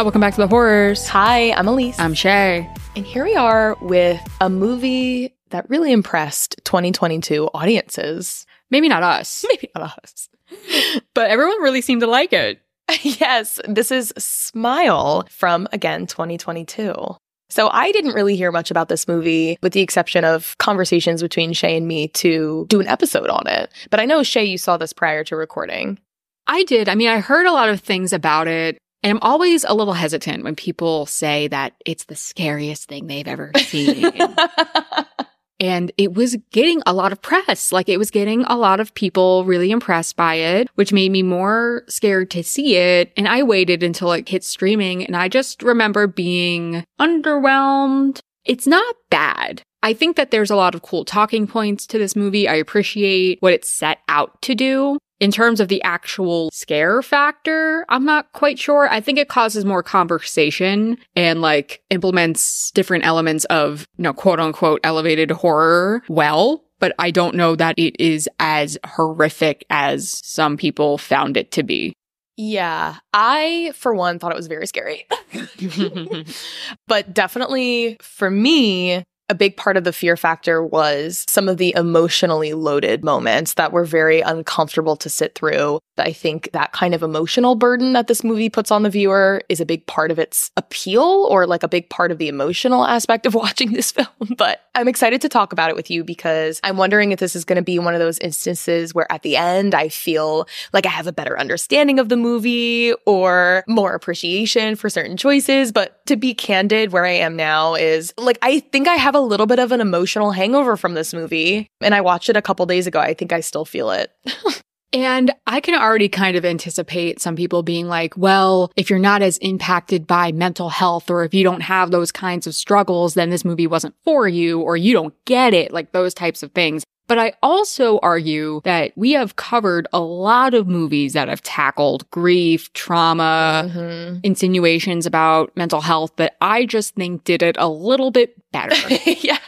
Hi, welcome back to the Whorrors. Hi, I'm Elise. I'm Shay. And here we are with a movie that really impressed 2022 audiences. Maybe not us, Maybe not us. but everyone really seemed to like it. yes, this is Smile from, again, 2022. So I didn't really hear much about this movie with the exception of conversations between Shay and me to do an episode on it. But I know, Shay, you saw this prior to recording. I did. I mean, I heard a lot of things about it. And I'm always a little hesitant when people say that it's the scariest thing they've ever seen. and it was getting a lot of press. Like it was getting a lot of people really impressed by it, which made me more scared to see it. And I waited until it hit streaming and I just remember being underwhelmed. It's not bad. I think that there's a lot of cool talking points to this movie. I appreciate what it set out to do. In terms of the actual scare factor, I'm not quite sure. I think it causes more conversation and like implements different elements of, you know, quote unquote elevated horror well. But I don't know that it is as horrific as some people found it to be. Yeah, I, for one, thought it was very scary. but definitely for me, a big part of the fear factor was some of the emotionally loaded moments that were very uncomfortable to sit through. I think that kind of emotional burden that this movie puts on the viewer is a big part of its appeal or like a big part of the emotional aspect of watching this film. But I'm excited to talk about it with you because I'm wondering if this is going to be one of those instances where at the end I feel like I have a better understanding of the movie or more appreciation for certain choices. But to be candid, where I am now is like, I think I have a little bit of an emotional hangover from this movie. And I watched it a couple days ago. I think I still feel it. And I can already kind of anticipate some people being like, well, if you're not as impacted by mental health or if you don't have those kinds of struggles, then this movie wasn't for you or you don't get it, like those types of things. But I also argue that we have covered a lot of movies that have tackled grief, trauma, mm-hmm. insinuations about mental health that I just think did it a little bit better. yeah.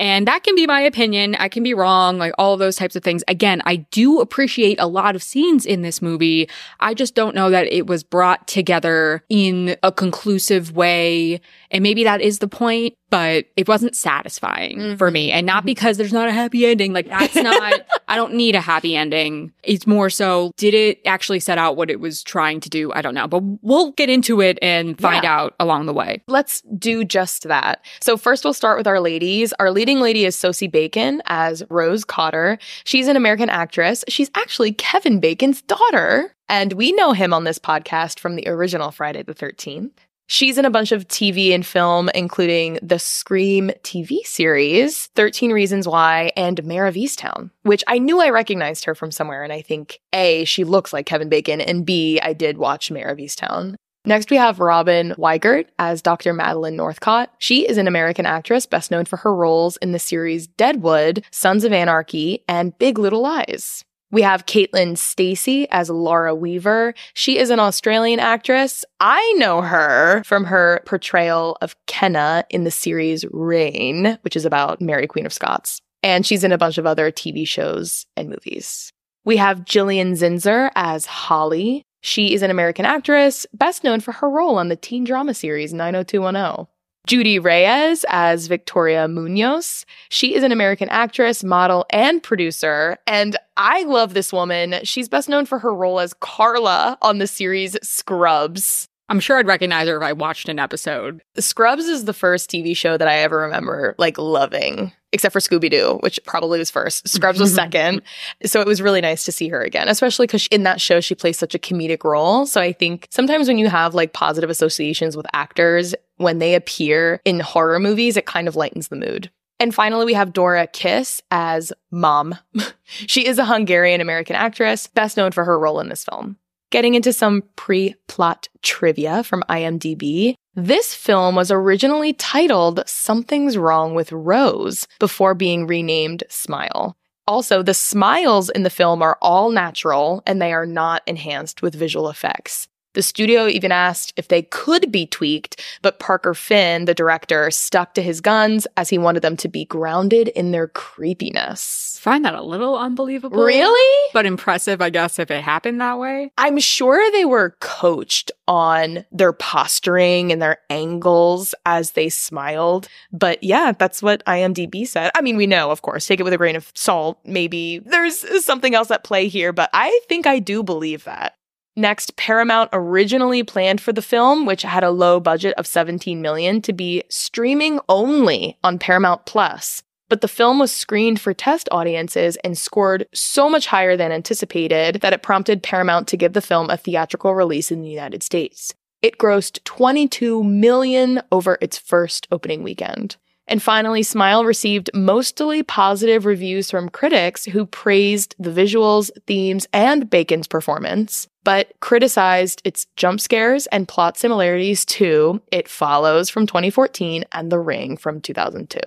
And that can be my opinion. I can be wrong, like all of those types of things. Again, I do appreciate a lot of scenes in this movie. I just don't know that it was brought together in a conclusive way. And maybe that is the point, but it wasn't satisfying mm-hmm. for me. And not because there's not a happy ending. Like that's not, I don't need a happy ending. It's more so, did it actually set out what it was trying to do? I don't know, but we'll get into it and find yeah. out along the way. Let's do just that. So first we'll start with our ladies. Our leading lady is Sosie Bacon as Rose Cotter. She's an American actress. She's actually Kevin Bacon's daughter. And we know him on this podcast from the original Friday the 13th. She's in a bunch of TV and film, including the Scream TV series, 13 Reasons Why, and Mare of Easttown, which I knew I recognized her from somewhere. And I think A, she looks like Kevin Bacon, and B, I did watch Mare of Easttown. Next, we have Robin Weigert as Dr. Madeline Northcott. She is an American actress best known for her roles in the series Deadwood, Sons of Anarchy, and Big Little Lies. We have Caitlin Stasey as Laura Weaver. She is an Australian actress. I know her from her portrayal of Kenna in the series Reign, which is about Mary Queen of Scots. And she's in a bunch of other TV shows and movies. We have Gillian Zinser as Holly. She is an American actress, best known for her role on the teen drama series 90210. Judy Reyes as Victoria Munoz. She is an American actress, model, and producer. And I love this woman. She's best known for her role as Carla on the series Scrubs. I'm sure I'd recognize her if I watched an episode. Scrubs is the first TV show that I ever remember like loving, except for Scooby Doo, which probably was first. Scrubs was second. So it was really nice to see her again, especially because in that show she plays such a comedic role. So I think sometimes when you have like positive associations with actors, when they appear in horror movies, it kind of lightens the mood. And finally, we have Dora Kiss as Mom. she is a Hungarian American actress, best known for her role in this film. Getting into some pre plot trivia from IMDb, this film was originally titled Something's Wrong with Rose before being renamed Smile. Also, the smiles in the film are all natural and they are not enhanced with visual effects. The studio even asked if they could be tweaked, but Parker Finn, the director, stuck to his guns as he wanted them to be grounded in their creepiness. Find that a little unbelievable. Really? But impressive, I guess, if it happened that way. I'm sure they were coached on their posturing and their angles as they smiled. But yeah, that's what IMDb said. I mean, we know, of course, take it with a grain of salt. Maybe there's something else at play here, but I think I do believe that. Next, Paramount originally planned for the film, which had a low budget of 17 million, to be streaming only on Paramount Plus. But the film was screened for test audiences and scored so much higher than anticipated that it prompted Paramount to give the film a theatrical release in the United States. It grossed 22 million over its first opening weekend. And finally, Smile received mostly positive reviews from critics who praised the visuals, themes, and Bacon's performance, but criticized its jump scares and plot similarities to It Follows from 2014 and The Ring from 2002.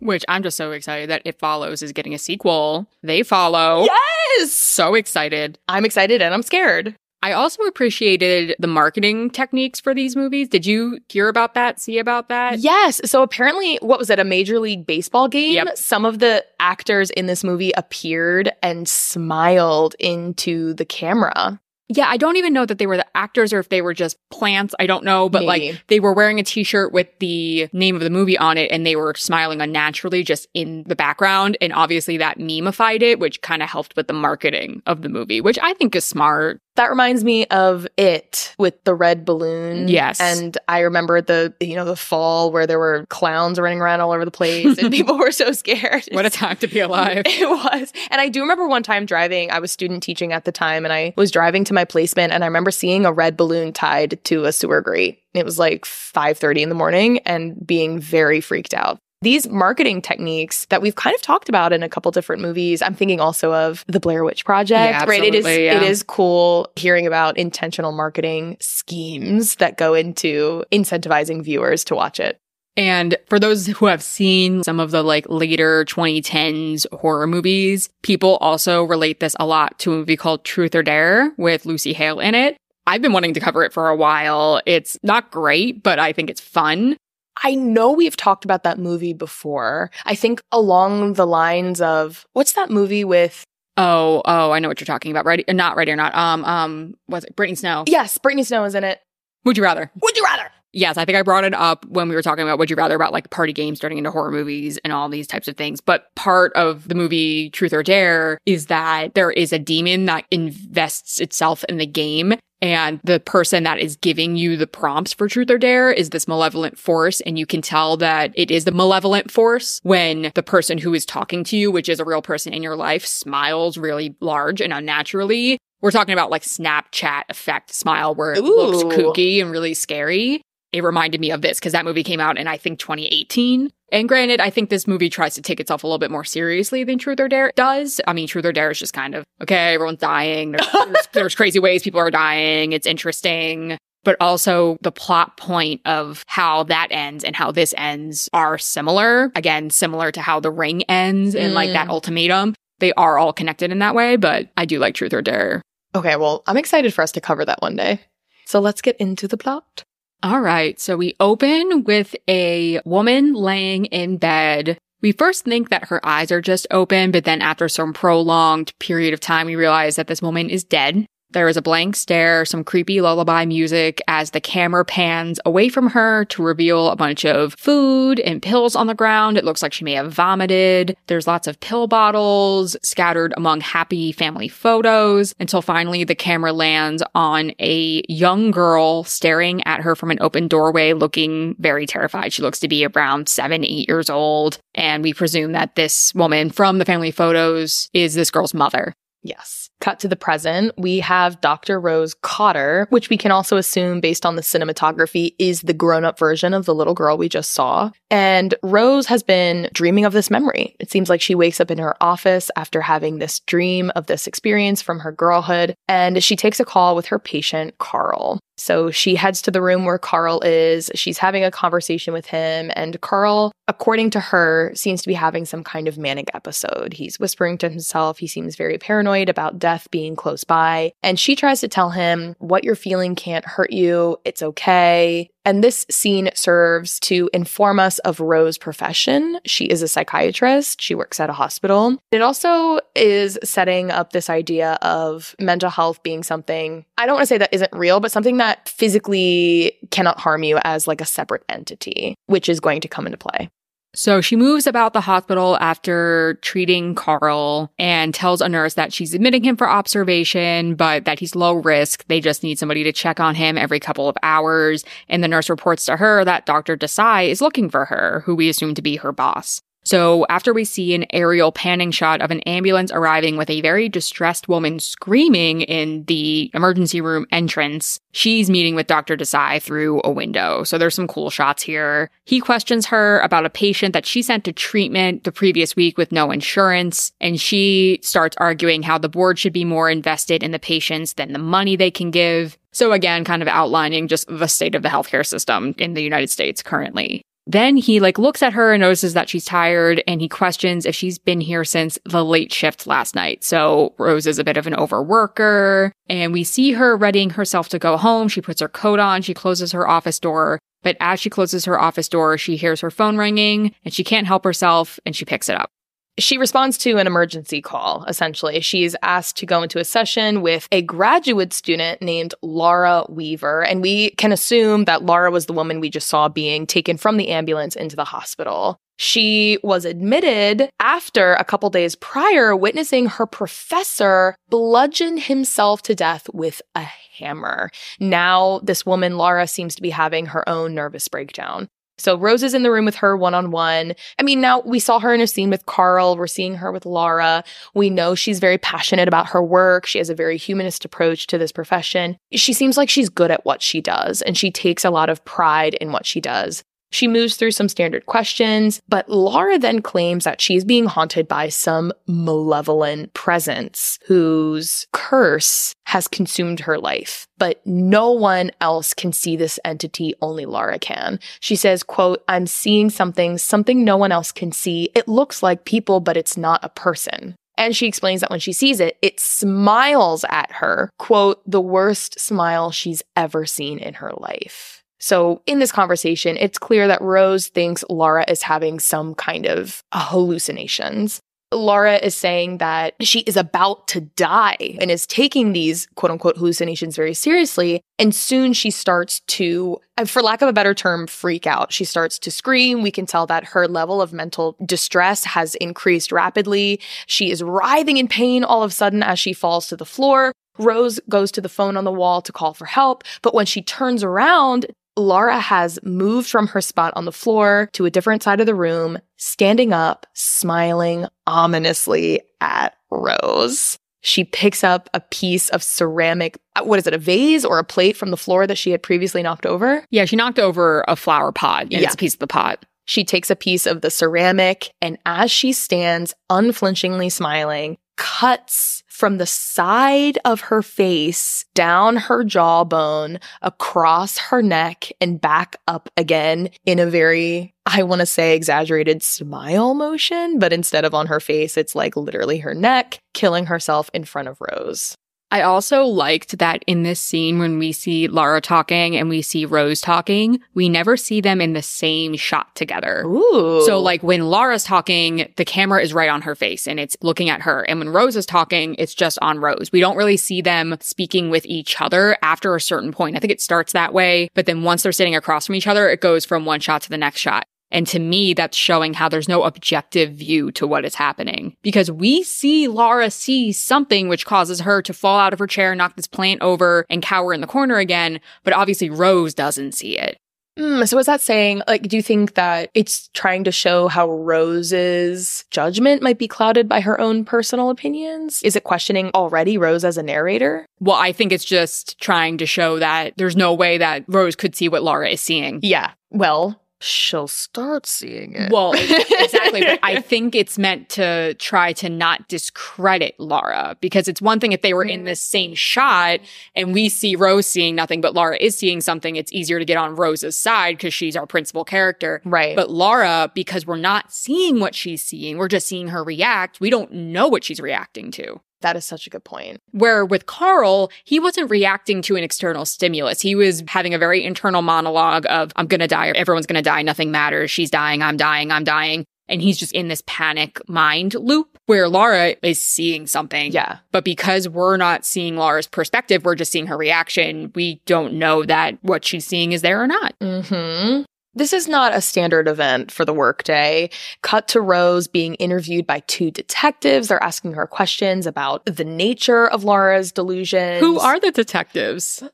Which I'm just so excited that It Follows is getting a sequel. They follow. Yes! So excited. I'm excited and I'm scared. I also appreciated the marketing techniques for these movies. Did you hear about that? See about that? Yes. So apparently, what was it? A Major League Baseball game? Yep. Some of the actors in this movie appeared and smiled into the camera. Yeah, I don't even know that they were the actors or if they were just plants. I don't know, but Maybe. like they were wearing a t-shirt with the name of the movie on it and they were smiling unnaturally just in the background. And obviously that memeified it, which kind of helped with the marketing of the movie, which I think is smart. That reminds me of it with the red balloon. Yes. And I remember the, you know, the fall where there were clowns running around all over the place and people were so scared. What a time to be alive. It was. And I do remember one time driving, I was student teaching at the time and I was driving to my placement and I remember seeing a red balloon tied to a sewer grate. It was like 5:30 in the morning and being very freaked out. These marketing techniques that we've kind of talked about in a couple different movies. I'm thinking also of the Blair Witch Project, Yeah, right? It is yeah. it is cool hearing about intentional marketing schemes that go into incentivizing viewers to watch it. And for those who have seen some of the like later 2010s horror movies, people also relate this a lot to a movie called Truth or Dare with Lucy Hale in it. I've been wanting to cover it for a while. It's not great, but I think it's fun. I know we've talked about that movie before. I think along the lines of what's that movie with Oh, oh, I know what you're talking about. Ready? Not ready or not. Um, um, was it Brittany Snow? Yes, Brittany Snow is in it. Would you rather? Would you rather? Yes, I think I brought it up when we were talking about Would You Rather about like party games turning into horror movies and all these types of things. But part of the movie Truth or Dare is that there is a demon that invests itself in the game. And the person that is giving you the prompts for truth or dare is this malevolent force. And you can tell that it is the malevolent force when the person who is talking to you, which is a real person in your life, smiles really large and unnaturally. We're talking about like Snapchat effect smile where it looks kooky and really scary. It reminded me of this because that movie came out in I think 2018. And granted, I think this movie tries to take itself a little bit more seriously than Truth or Dare does. I mean, Truth or Dare is just kind of okay, everyone's dying. There's, there's, there's crazy ways people are dying. It's interesting. But also the plot point of how that ends and how this ends are similar. Again, similar to how the ring ends and like that Mm. ultimatum. They are all connected in that way, but I do like Truth or Dare. Okay, well, I'm excited for us to cover that one day. So let's get into the plot. All right. So we open with a woman laying in bed. We first think that her eyes are just open, but then after some prolonged period of time, we realize that this woman is dead. There is a blank stare, some creepy lullaby music as the camera pans away from her to reveal a bunch of food and pills on the ground. It looks like she may have vomited. There's lots of pill bottles scattered among happy family photos until finally the camera lands on a young girl staring at her from an open doorway looking very terrified. She looks to be around seven, eight years old. And we presume that this woman from the family photos is this girl's mother. Yes. Cut to the present, we have Dr. Rose Cotter, which we can also assume, based on the cinematography, is the grown up version of the little girl we just saw. And Rose has been dreaming of this memory. It seems like she wakes up in her office after having this dream of this experience from her girlhood, and she takes a call with her patient, Carl. So she heads to the room where Carl is. She's having a conversation with him. And Carl, according to her, seems to be having some kind of manic episode. He's whispering to himself. He seems very paranoid about death being close by. And she tries to tell him, What you're feeling can't hurt you. It's okay. And this scene serves to inform us of Rose's profession. She is a psychiatrist, she works at a hospital. It also is setting up this idea of mental health being something, I don't want to say that isn't real, but something that physically cannot harm you as like a separate entity, which is going to come into play. So she moves about the hospital after treating Carl and tells a nurse that she's admitting him for observation, but that he's low risk. They just need somebody to check on him every couple of hours. And the nurse reports to her that Dr. Desai is looking for her, who we assume to be her boss. So after we see an aerial panning shot of an ambulance arriving with a very distressed woman screaming in the emergency room entrance, she's meeting with Dr. Desai through a window. So there's some cool shots here. He questions her about a patient that she sent to treatment the previous week with no insurance. And she starts arguing how the board should be more invested in the patients than the money they can give. So again, kind of outlining just the state of the healthcare system in the United States currently. Then he like looks at her and notices that she's tired and he questions if she's been here since the late shift last night. So Rose is a bit of an overworker and we see her readying herself to go home. She puts her coat on. She closes her office door. But as she closes her office door, she hears her phone ringing and she can't help herself and she picks it up she responds to an emergency call, essentially. She's asked to go into a session with a graduate student named Laura Weaver. And we can assume that Laura was the woman we just saw being taken from the ambulance into the hospital. She was admitted after a couple days prior witnessing her professor bludgeon himself to death with a hammer. Now, this woman, Laura, seems to be having her own nervous breakdown. So Rose is in the room with her one on one. I mean, now we saw her in a scene with Carl. We're seeing her with Laura. We know she's very passionate about her work. She has a very humanist approach to this profession. She seems like she's good at what she does and she takes a lot of pride in what she does. She moves through some standard questions, but Laura then claims that she's being haunted by some malevolent presence whose curse has consumed her life. But no one else can see this entity, only Laura can. She says, quote, I'm seeing something, something no one else can see. It looks like people, but it's not a person. And she explains that when she sees it, it smiles at her, quote, the worst smile she's ever seen in her life. So in this conversation, it's clear that Rose thinks Laura is having some kind of hallucinations. Laura is saying that she is about to die and is taking these quote unquote hallucinations very seriously. And soon she starts to, for lack of a better term, freak out. She starts to scream. We can tell that her level of mental distress has increased rapidly. She is writhing in pain all of a sudden as she falls to the floor. Rose goes to the phone on the wall to call for help, but when she turns around, Laura has moved from her spot on the floor to a different side of the room, standing up, smiling ominously at Rose. She picks up a piece of ceramic, what is it, a vase or a plate from the floor that she had previously knocked over? Yeah, she knocked over a flower pot and yeah. it's a piece of the pot. She takes a piece of the ceramic and as she stands unflinchingly smiling, cuts from the side of her face down her jawbone, across her neck, and back up again in a very, I want to say, exaggerated smile motion. But instead of on her face, it's like literally her neck, killing herself in front of Rose. I also liked that in this scene, when we see Lara talking and we see Rose talking, we never see them in the same shot together. Ooh. So, like when Lara's talking, the camera is right on her face and it's looking at her. And when Rose is talking, it's just on Rose. We don't really see them speaking with each other after a certain point. I think it starts that way, but then once they're sitting across from each other, it goes from one shot to the next shot. And to me, that's showing how there's no objective view to what is happening because we see Laura see something which causes her to fall out of her chair, knock this plant over and cower in the corner again. But obviously Rose doesn't see it. Mm, so is that saying, like, do you think that it's trying to show how Rose's judgment might be clouded by her own personal opinions? Is it questioning already Rose as a narrator? Well, I think it's just trying to show that there's no way that Rose could see what Laura is seeing. Yeah. Well, she'll start seeing it. Well, exactly. but I think it's meant to try to not discredit Laura because it's one thing if they were in the same shot and we see Rose seeing nothing, but Laura is seeing something. It's easier to get on Rose's side because she's our principal character. right. But Laura, because we're not seeing what she's seeing, we're just seeing her react. We don't know what she's reacting to. That is such a good point. Where with Carl, he wasn't reacting to an external stimulus. He was having a very internal monologue of, I'm going to die. Everyone's going to die. Nothing matters. She's dying. I'm dying. I'm dying. And he's just in this panic mind loop where Laura is seeing something. Yeah. But because we're not seeing Laura's perspective, we're just seeing her reaction. We don't know that what she's seeing is there or not. hmm This is not a standard event for the workday. Cut to Rose being interviewed by two detectives. They're asking her questions about the nature of Laura's delusions. Who are the detectives?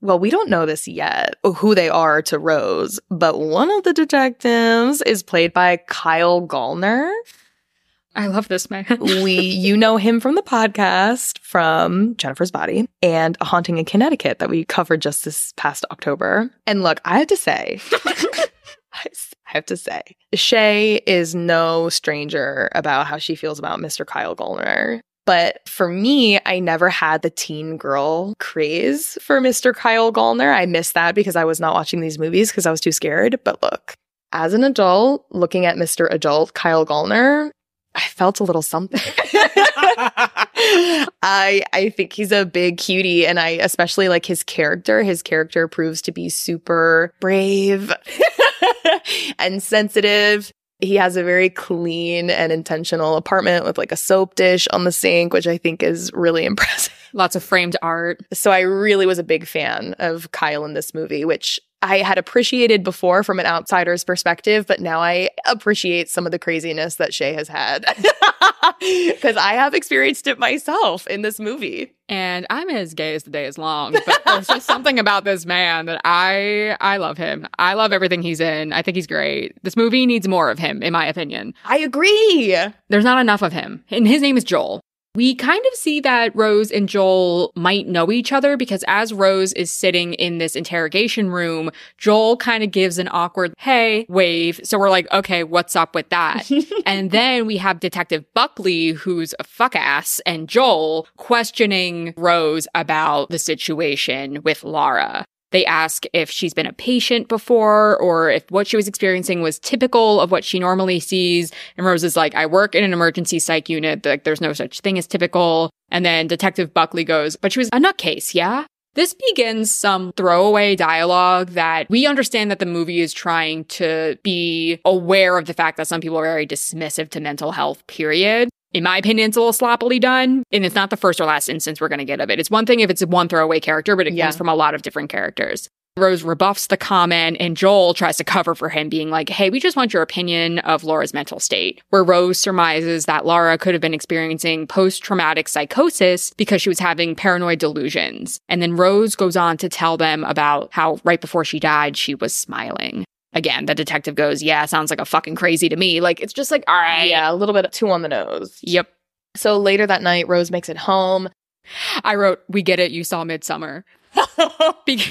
Well, we don't know this yet, who they are to Rose, but one of the detectives is played by Kyle Gallner. I love this man. we, you know him from the podcast from Jennifer's Body and A Haunting in Connecticut that we covered just this past October. And look, I have to say, I have to say, Shay is no stranger about how she feels about Mr. Kyle Gallner. But for me, I never had the teen girl craze for Mr. Kyle Gallner. I missed that because I was not watching these movies because I was too scared. But look, as an adult, looking at Mr. Adult Kyle Gallner, I felt a little something. I I think he's a big cutie and I especially like his character. His character proves to be super brave and sensitive. He has a very clean and intentional apartment with like a soap dish on the sink, which I think is really impressive. Lots of framed art. So I really was a big fan of Kyle in this movie, which I had appreciated before from an outsider's perspective, but now I appreciate some of the craziness that Shay has had. Because I have experienced it myself in this movie. And I'm as gay as the day is long, but there's just something about this man that I I love him. I love everything he's in. I think he's great. This movie needs more of him, in my opinion. I agree. There's not enough of him. And his name is Joel. We kind of see that Rose and Joel might know each other because as Rose is sitting in this interrogation room, Joel kind of gives an awkward, hey, wave. So we're like, okay, what's up with that? and then we have Detective Buckley, who's a fuck ass, and Joel questioning Rose about the situation with Laura. They ask if she's been a patient before or if what she was experiencing was typical of what she normally sees. And Rose is like, I work in an emergency psych unit. Like, there's no such thing as typical. And then Detective Buckley goes, but she was a nutcase, yeah? This begins some throwaway dialogue that we understand that the movie is trying to be aware of the fact that some people are very dismissive to mental health, period. In my opinion, it's a little sloppily done, and it's not the first or last instance we're going to get of it. It's one thing if it's one throwaway character, but it Yeah. comes from a lot of different characters. Rose rebuffs the comment, and Joel tries to cover for him, being like, Hey, we just want your opinion of Laura's mental state. Where Rose surmises that Laura could have been experiencing post traumatic psychosis because she was having paranoid delusions. And then Rose goes on to tell them about how right before she died, she was smiling. Again, the detective goes, Yeah, sounds like a fucking crazy to me. Like, it's just like, All right. Yeah, a little bit too on the nose. Yep. So later that night, Rose makes it home. I wrote, We get it. You saw Midsommar. Be-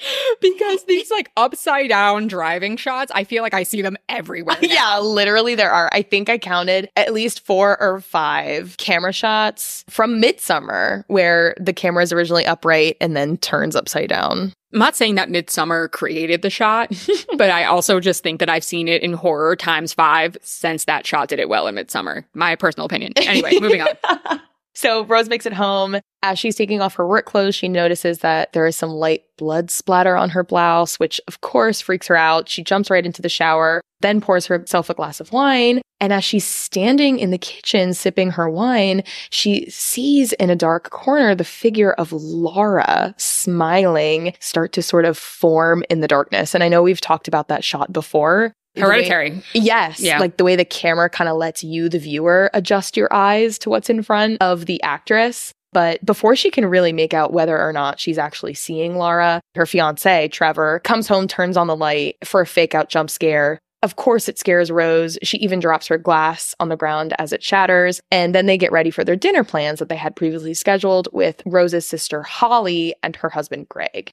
because these like upside down driving shots, I feel like I see them everywhere. now. yeah, literally there are. I think I counted at least four or five camera shots from Midsommar where the camera is originally upright and then turns upside down. I'm not saying that Midsommar created the shot, but I also just think that I've seen it in horror times five since that shot did it well in Midsommar. My personal opinion. Anyway, moving on. So Rose makes it home. As she's taking off her work clothes, she notices that there is some light blood splatter on her blouse, which of course freaks her out. She jumps right into the shower, then pours herself a glass of wine. And as she's standing in the kitchen sipping her wine, she sees in a dark corner the figure of Laura smiling start to sort of form in the darkness. And I know we've talked about that shot before. The way- Hereditary. Yes. Yeah. Like the way the camera kind of lets you, the viewer, adjust your eyes to what's in front of the actress. But before she can really make out whether or not she's actually seeing Laura, her fiance, Trevor, comes home, turns on the light for a fake out jump scare. Of course, it scares Rose. She even drops her glass on the ground as it shatters. And then they get ready for their dinner plans that they had previously scheduled with Rose's sister, Holly, and her husband, Greg.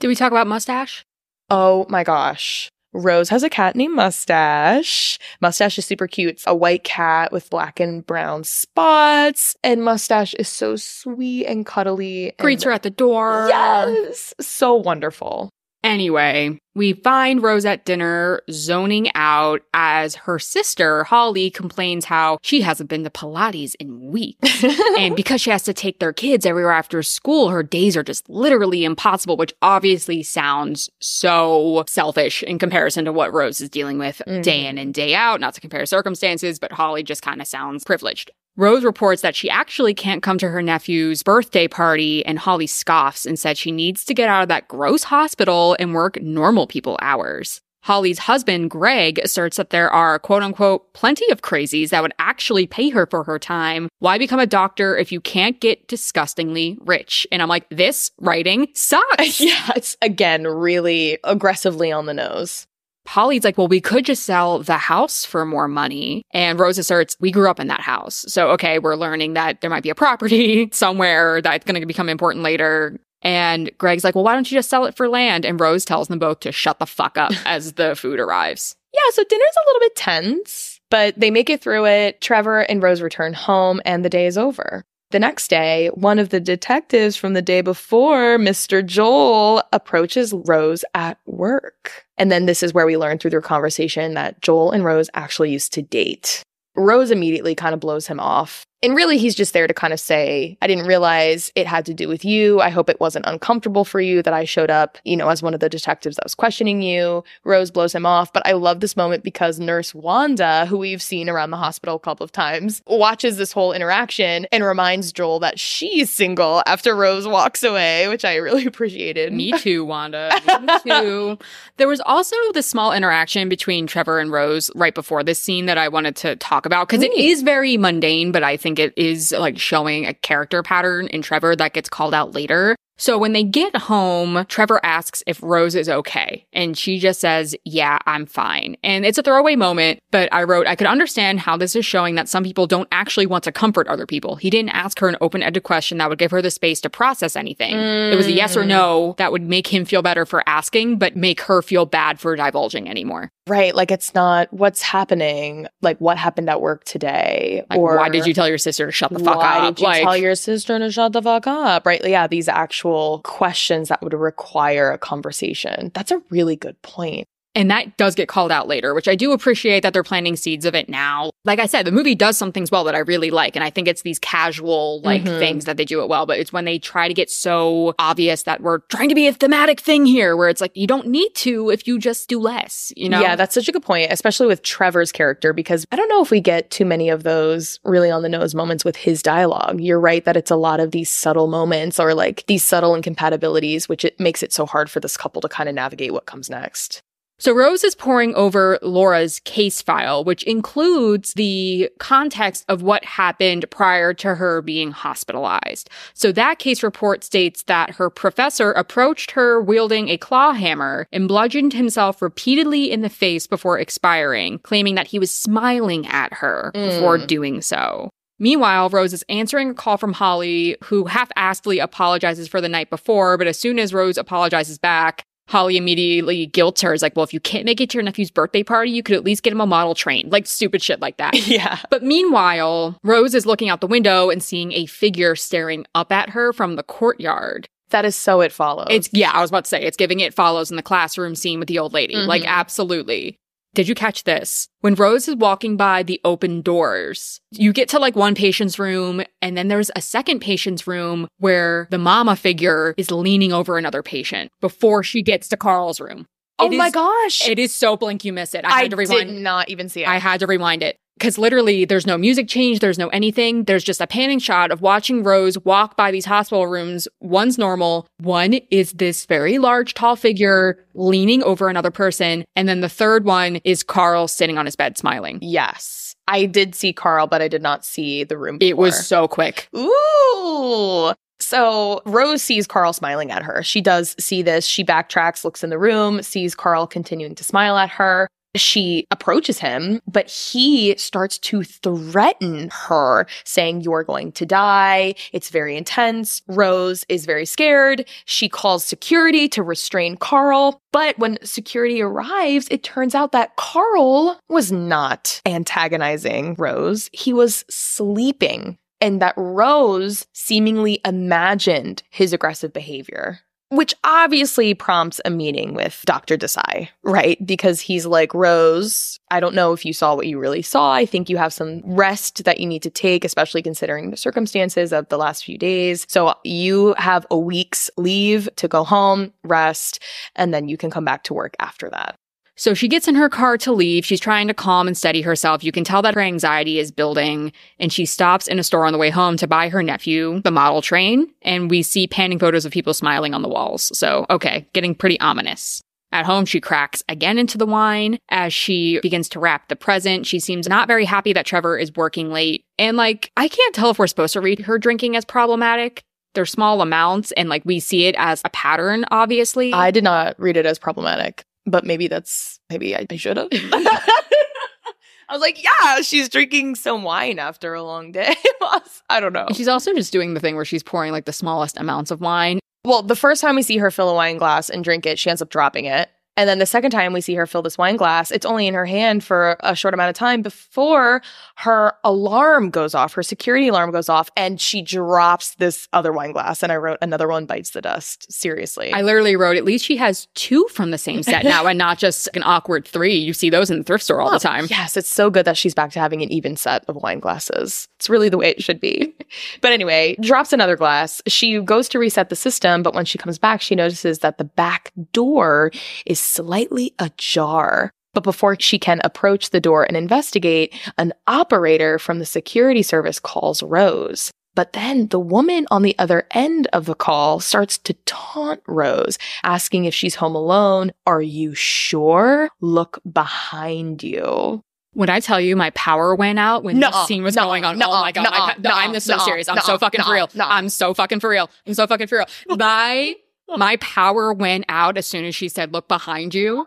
Did we talk about mustache? Oh my gosh. Rose has a cat named Mustache. Mustache is super cute. It's a white cat with black and brown spots. And Mustache is so sweet and cuddly. Greets and- her at the door. Yes. So wonderful. Anyway, we find Rose at dinner zoning out as her sister, Holly, complains how she hasn't been to Pilates in weeks. and because she has to take their kids everywhere after school, her days are just literally impossible, which obviously sounds so selfish in comparison to what Rose is dealing with Mhm. day in and day out. Not to compare circumstances, but Holly just kind of sounds privileged. Rose reports that she actually can't come to her nephew's birthday party, and Holly scoffs and said she needs to get out of that gross hospital and work normal people hours. Holly's husband, Greg, asserts that there are quote unquote plenty of crazies that would actually pay her for her time. Why become a doctor if you can't get disgustingly rich? And I'm like, this writing sucks. yeah, it's again really aggressively on the nose. Holly's like, well, we could just sell the house for more money. And Rose asserts, we grew up in that house. So, okay, we're learning that there might be a property somewhere that's going to become important later. And Greg's like, well, why don't you just sell it for land? And Rose tells them both to shut the fuck up as the food arrives. Yeah, so dinner's a little bit tense, but they make it through it. Trevor and Rose return home, and the day is over. The next day, one of the detectives from the day before, Mr. Joel, approaches Rose at work. And then this is where we learn through their conversation that Joel and Rose actually used to date. Rose immediately kind of blows him off. And really, he's just there to kind of say, I didn't realize it had to do with you. I hope it wasn't uncomfortable for you that I showed up, you know, as one of the detectives that was questioning you. Rose blows him off. But I love this moment because Nurse Wanda, who we've seen around the hospital a couple of times, watches this whole interaction and reminds Joel that she's single after Rose walks away, which I really appreciated. Me too, Wanda. Me too. There was also this small interaction between Trevor and Rose right before this scene that I wanted to talk about because it is very mundane, but I think it is like showing a character pattern in Trevor that gets called out later. So when they get home, Trevor asks if Rose is okay. And she just says, Yeah, I'm fine. And it's a throwaway moment, but I wrote, I could understand how this is showing that some people don't actually want to comfort other people. He didn't ask her an open ended question that would give her the space to process anything. It was a yes or Mm. no that would make him feel better for asking, but make her feel bad for divulging anymore. Right. Like it's not what's happening, like what happened at work today. Like, or why did you tell your sister to shut the fuck why up? Why did you like, tell your sister to shut the fuck up? Right. Yeah. These actual questions that would require a conversation. That's a really good point. And that does get called out later, which I do appreciate that they're planting seeds of it now. Like I said, the movie does some things well that I really like. And I think it's these casual, like, Mhm. things that they do it well. But it's when they try to get so obvious that we're trying to be a thematic thing here, where it's like, you don't need to if you just do less, you know? Yeah, that's such a good point, especially with Trevor's character, because I don't know if we get too many of those really on the nose moments with his dialogue. You're right that it's a lot of these subtle moments or like these subtle incompatibilities, which it makes it so hard for this couple to kind of navigate what comes next. So Rose is poring over Laura's case file, which includes the context of what happened prior to her being hospitalized. So that case report states that her professor approached her wielding a claw hammer and bludgeoned himself repeatedly in the face before expiring, claiming that he was smiling at her before Mm. doing so. Meanwhile, Rose is answering a call from Holly, who half-assedly apologizes for the night before, but as soon as Rose apologizes back, Holly immediately guilts her. Is like, well, if you can't make it to your nephew's birthday party, you could at least get him a model train. Like stupid shit like that. Yeah. But meanwhile, Rose is looking out the window and seeing a figure staring up at her from the courtyard. That is so it follows. It's, yeah, I was about to say, it's giving it follows in the classroom scene with the old lady. Like, Mhm. absolutely. Did you catch this? When Rose is walking by the open doors, you get to like one patient's room, and then there's a second patient's room where the mama figure is leaning over another patient before she gets to Carl's room. Oh It my is- gosh. It is so blink you miss it. I I had to rewind. did not even see it. I had to rewind it because literally there's no music change, there's no anything. There's just a panning shot of watching Rose walk by these hospital rooms. One's normal, one is this very large, tall figure leaning over another person. And then the third one is Carl sitting on his bed smiling. yes. I did see Carl, but I did not see the room. It was so quick. Ooh. So Rose sees Carl smiling at her. She does see this. She backtracks, looks in the room, sees Carl continuing to smile at her. She approaches him, but he starts to threaten her, saying, You're going to die. It's very intense. Rose is very scared. She calls security to restrain Carl. But when security arrives, it turns out that Carl was not antagonizing Rose. He was sleeping and that Rose seemingly imagined his aggressive behavior. Which obviously prompts a meeting with Dr. Desai, right? Because he's like, Rose, I don't know if you saw what you really saw. I think you have some rest that you need to take, especially considering the circumstances of the last few days. So you have a week's leave to go home, rest, and then you can come back to work after that. So she gets in her car to leave. She's trying to calm and steady herself. You can tell that her anxiety is building and she stops in a store on the way home to buy her nephew the model train. And we see panning photos of people smiling on the walls. So, okay, getting pretty ominous. At home, she cracks again into the wine as she begins to wrap the present. She seems not very happy that Trevor is working late. And like, I can't tell if we're supposed to read her drinking as problematic. They're small amounts and like we see it as a pattern, obviously. I did not read it as problematic but maybe that's maybe I, I should have. I was like, yeah, she's drinking some wine after a long day. I don't know. She's also just doing the thing where she's pouring like the smallest amounts of wine. Well, the first time we see her fill a wine glass and drink it, she ends up dropping it. And then the second time we see her fill this wine glass, it's only in her hand for a short amount of time before her alarm goes off, her security alarm goes off, and she drops this other wine glass. And I wrote, another one bites the dust. Seriously. I literally wrote, at least she has two from the same set now and not just an awkward three. You see those in the thrift store all oh, the time. Yes, it's so good that she's back to having an even set of wine glasses. It's really the way it should be. but anyway, drops another glass. She goes to reset the system, but when she comes back, she notices that the back door is slightly ajar. But before she can approach the door and investigate, an operator from the security service calls Rose. But then the woman on the other end of the call starts to taunt Rose, asking if she's home alone. Are you sure? Look behind you. When I tell you my power went out when the scene was going on, oh my god, my, no, I'm so serious. I'm so fucking for real. I'm so fucking for real. I'm so fucking for real. My my power went out as soon as she said, look behind you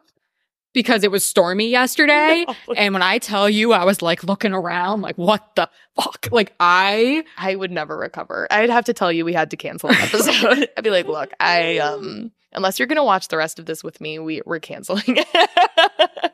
because it was stormy yesterday. No. And when I tell you, I was like looking around, like, what the fuck? Like, I. I would never recover. I'd have to tell you we had to cancel an episode. I'd be like, look, I, um, unless you're going to watch the rest of this with me, we, we're canceling it.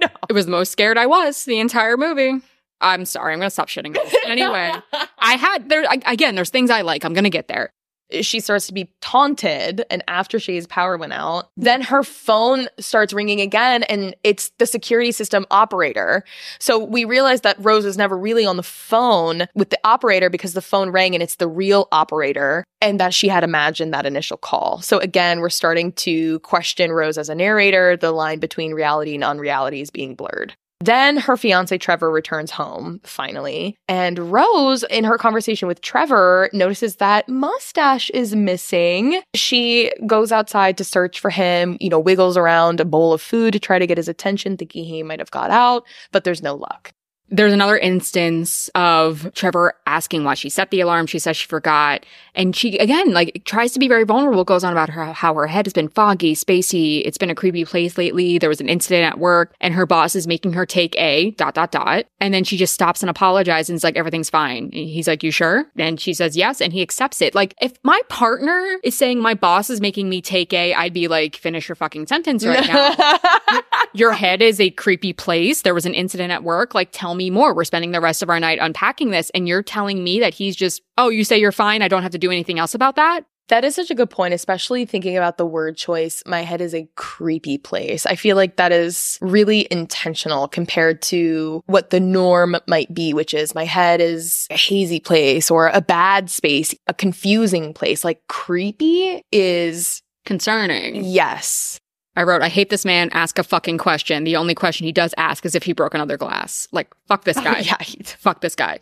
no. It was the most scared I was the entire movie. I'm sorry. I'm going to stop shitting. Anyway, I had there, I, again, there's things I like. I'm going to get there she starts to be taunted and after Shay's power went out then her phone starts ringing again and it's the security system operator. So we realize that rose is never really on the phone with the operator because the phone rang and it's the real operator and that she had imagined that initial call. So again we're starting to question rose as a narrator the line between reality and unreality is being blurred then her fiance Trevor returns home finally, and Rose, in her conversation with Trevor, notices that mustache is missing. She goes outside to search for him, you know, wiggles around a bowl of food to try to get his attention, thinking he might have got out, but there's no luck. There's another instance of Trevor asking why she set the alarm. She says she forgot. And she, again, like tries to be very vulnerable, goes on about her, how her head has been foggy, spacey. It's been a creepy place lately. There was an incident at work and her boss is making her take a dot, dot, dot. And then she just stops and apologizes and is like, everything's fine. And he's like, you sure? And she says yes. And he accepts it. Like if my partner is saying my boss is making me take a, I'd be like, finish your fucking sentence right now. your head is a creepy place. There was an incident at work. Like tell me me more. We're spending the rest of our night unpacking this. And you're telling me that he's just, oh, you say you're fine. I don't have to do anything else about that. That is such a good point, especially thinking about the word choice. My head is a creepy place. I feel like that is really intentional compared to what the norm might be, which is my head is a hazy place or a bad space, a confusing place. Like creepy is concerning. Yes. I wrote, I hate this man. Ask a fucking question. The only question he does ask is if he broke another glass. Like, fuck this oh, guy. yeah. Fuck this guy.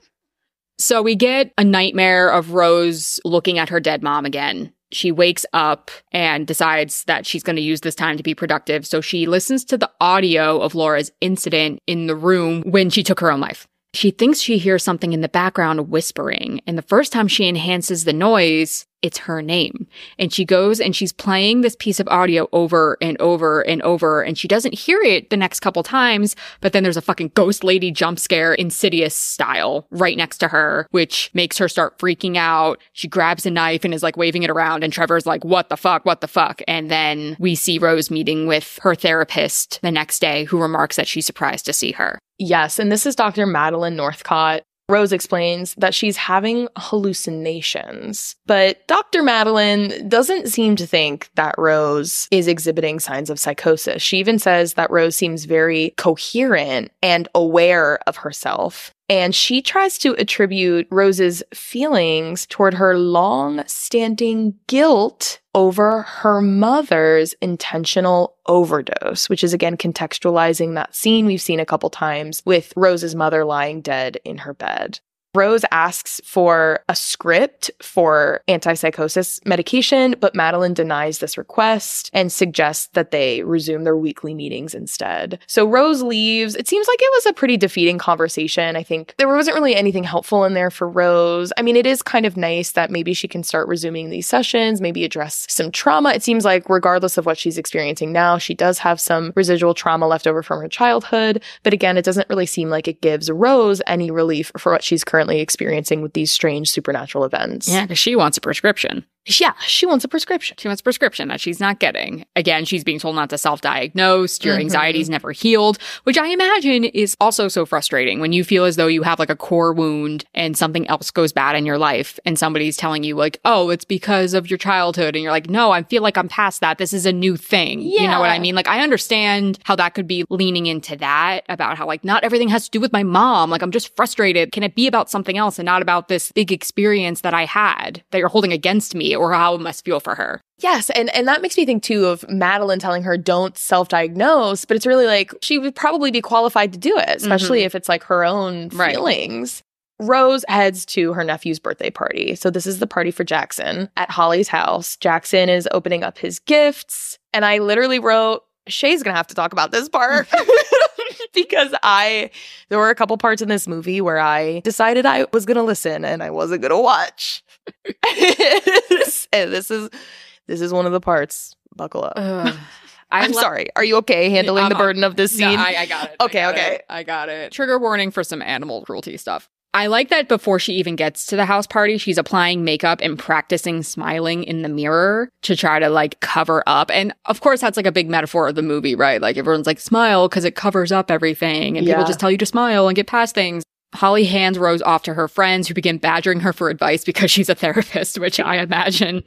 So we get a nightmare of Rose looking at her dead mom again. She wakes up and decides that she's going to use this time to be productive. So she listens to the audio of Laura's incident in the room when she took her own life. She thinks she hears something in the background whispering. And the first time she enhances the noise, it's her name. And she goes and she's playing this piece of audio over and over and over. And she doesn't hear it the next couple times. But then there's a fucking ghost lady jump scare, insidious style, right next to her, which makes her start freaking out. She grabs a knife and is like waving it around. And Trevor's like, what the fuck? What the fuck? And then we see Rose meeting with her therapist the next day, who remarks that she's surprised to see her. Yes, and this is Dr. Madeline Northcott. Rose explains that she's having hallucinations, but Dr. Madeline doesn't seem to think that Rose is exhibiting signs of psychosis. She even says that Rose seems very coherent and aware of herself. And she tries to attribute Rose's feelings toward her long standing guilt over her mother's intentional overdose, which is again contextualizing that scene we've seen a couple times with Rose's mother lying dead in her bed. Rose asks for a script for antipsychosis medication, but Madeline denies this request and suggests that they resume their weekly meetings instead. So Rose leaves. It seems like it was a pretty defeating conversation. I think there wasn't really anything helpful in there for Rose. I mean, it is kind of nice that maybe she can start resuming these sessions, maybe address some trauma. It seems like, regardless of what she's experiencing now, she does have some residual trauma left over from her childhood. But again, it doesn't really seem like it gives Rose any relief for what she's currently currently experiencing with these strange supernatural events. Yeah, because she wants a prescription. Yeah, she wants a prescription. She wants a prescription that she's not getting. Again, she's being told not to self diagnose. Your mm-hmm. anxiety's never healed, which I imagine is also so frustrating when you feel as though you have like a core wound and something else goes bad in your life and somebody's telling you, like, oh, it's because of your childhood. And you're like, no, I feel like I'm past that. This is a new thing. Yeah. You know what I mean? Like, I understand how that could be leaning into that about how, like, not everything has to do with my mom. Like, I'm just frustrated. Can it be about something else and not about this big experience that I had that you're holding against me? Or how it must feel for her. Yes, and and that makes me think too of Madeline telling her don't self-diagnose, but it's really like she would probably be qualified to do it, especially mm-hmm. if it's like her own right. feelings. Rose heads to her nephew's birthday party. So this is the party for Jackson at Holly's house. Jackson is opening up his gifts, and I literally wrote Shay's going to have to talk about this part. because I, there were a couple parts in this movie where I decided I was going to listen and I wasn't going to watch. and this is, this is one of the parts. Buckle up. Uh, I'm le- sorry. Are you okay handling I'm, the burden of this scene? No, I, I, got it. Okay, I okay. It. I got it. Trigger warning for some animal cruelty stuff. I like that before she even gets to the house party, she's applying makeup and practicing smiling in the mirror to try to like cover up. And of course, that's like a big metaphor of the movie, right? Like everyone's like, smile because it covers up everything. And yeah. people just tell you to smile and get past things. Holly hands Rose off to her friends who begin badgering her for advice because she's a therapist, which I imagine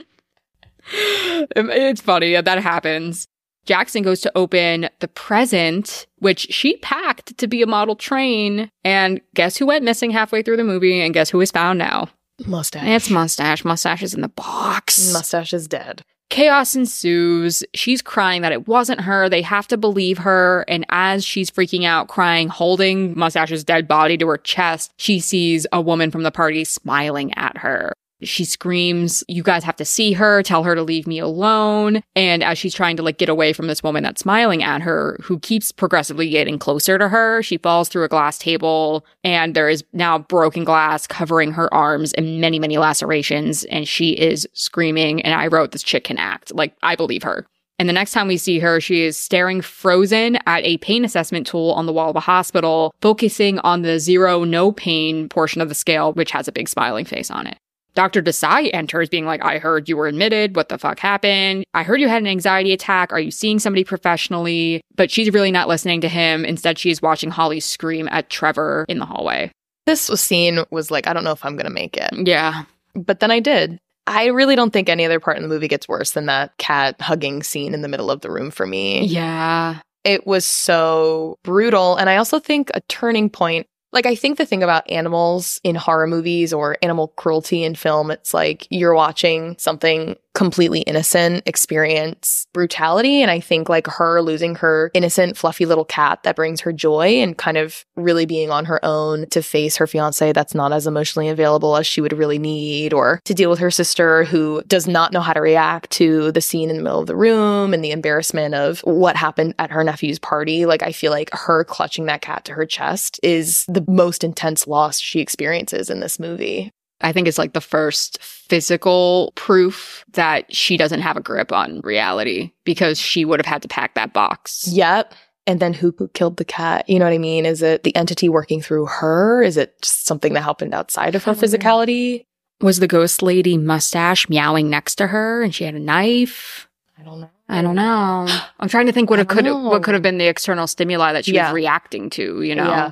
it's funny that happens. Jackson goes to open the present, which she packed to be a model train. And guess who went missing halfway through the movie? And guess who is found now? Mustache. It's Mustache. Mustache is in the box. Mustache is dead. Chaos ensues. She's crying that it wasn't her. They have to believe her. And as she's freaking out, crying, holding Mustache's dead body to her chest, she sees a woman from the party smiling at her. She screams, You guys have to see her, tell her to leave me alone. And as she's trying to like get away from this woman that's smiling at her, who keeps progressively getting closer to her, she falls through a glass table and there is now broken glass covering her arms and many, many lacerations. And she is screaming. And I wrote, This chick can act. Like, I believe her. And the next time we see her, she is staring frozen at a pain assessment tool on the wall of the hospital, focusing on the zero no pain portion of the scale, which has a big smiling face on it. Dr. Desai enters being like, I heard you were admitted. What the fuck happened? I heard you had an anxiety attack. Are you seeing somebody professionally? But she's really not listening to him. Instead, she's watching Holly scream at Trevor in the hallway. This scene was like, I don't know if I'm going to make it. Yeah. But then I did. I really don't think any other part in the movie gets worse than that cat hugging scene in the middle of the room for me. Yeah. It was so brutal. And I also think a turning point like, I think the thing about animals in horror movies or animal cruelty in film, it's like you're watching something completely innocent experience brutality. And I think like her losing her innocent, fluffy little cat that brings her joy and kind of really being on her own to face her fiance that's not as emotionally available as she would really need, or to deal with her sister who does not know how to react to the scene in the middle of the room and the embarrassment of what happened at her nephew's party. Like, I feel like her clutching that cat to her chest is the most intense loss she experiences in this movie. I think it's like the first physical proof that she doesn't have a grip on reality because she would have had to pack that box. Yep. And then who killed the cat? You know what I mean? Is it the entity working through her? Is it just something that happened outside of her physicality? Was the ghost lady mustache meowing next to her and she had a knife? I don't know. I don't know. I'm trying to think what it could know. what could have been the external stimuli that she Yeah. was reacting to, you know. Yeah.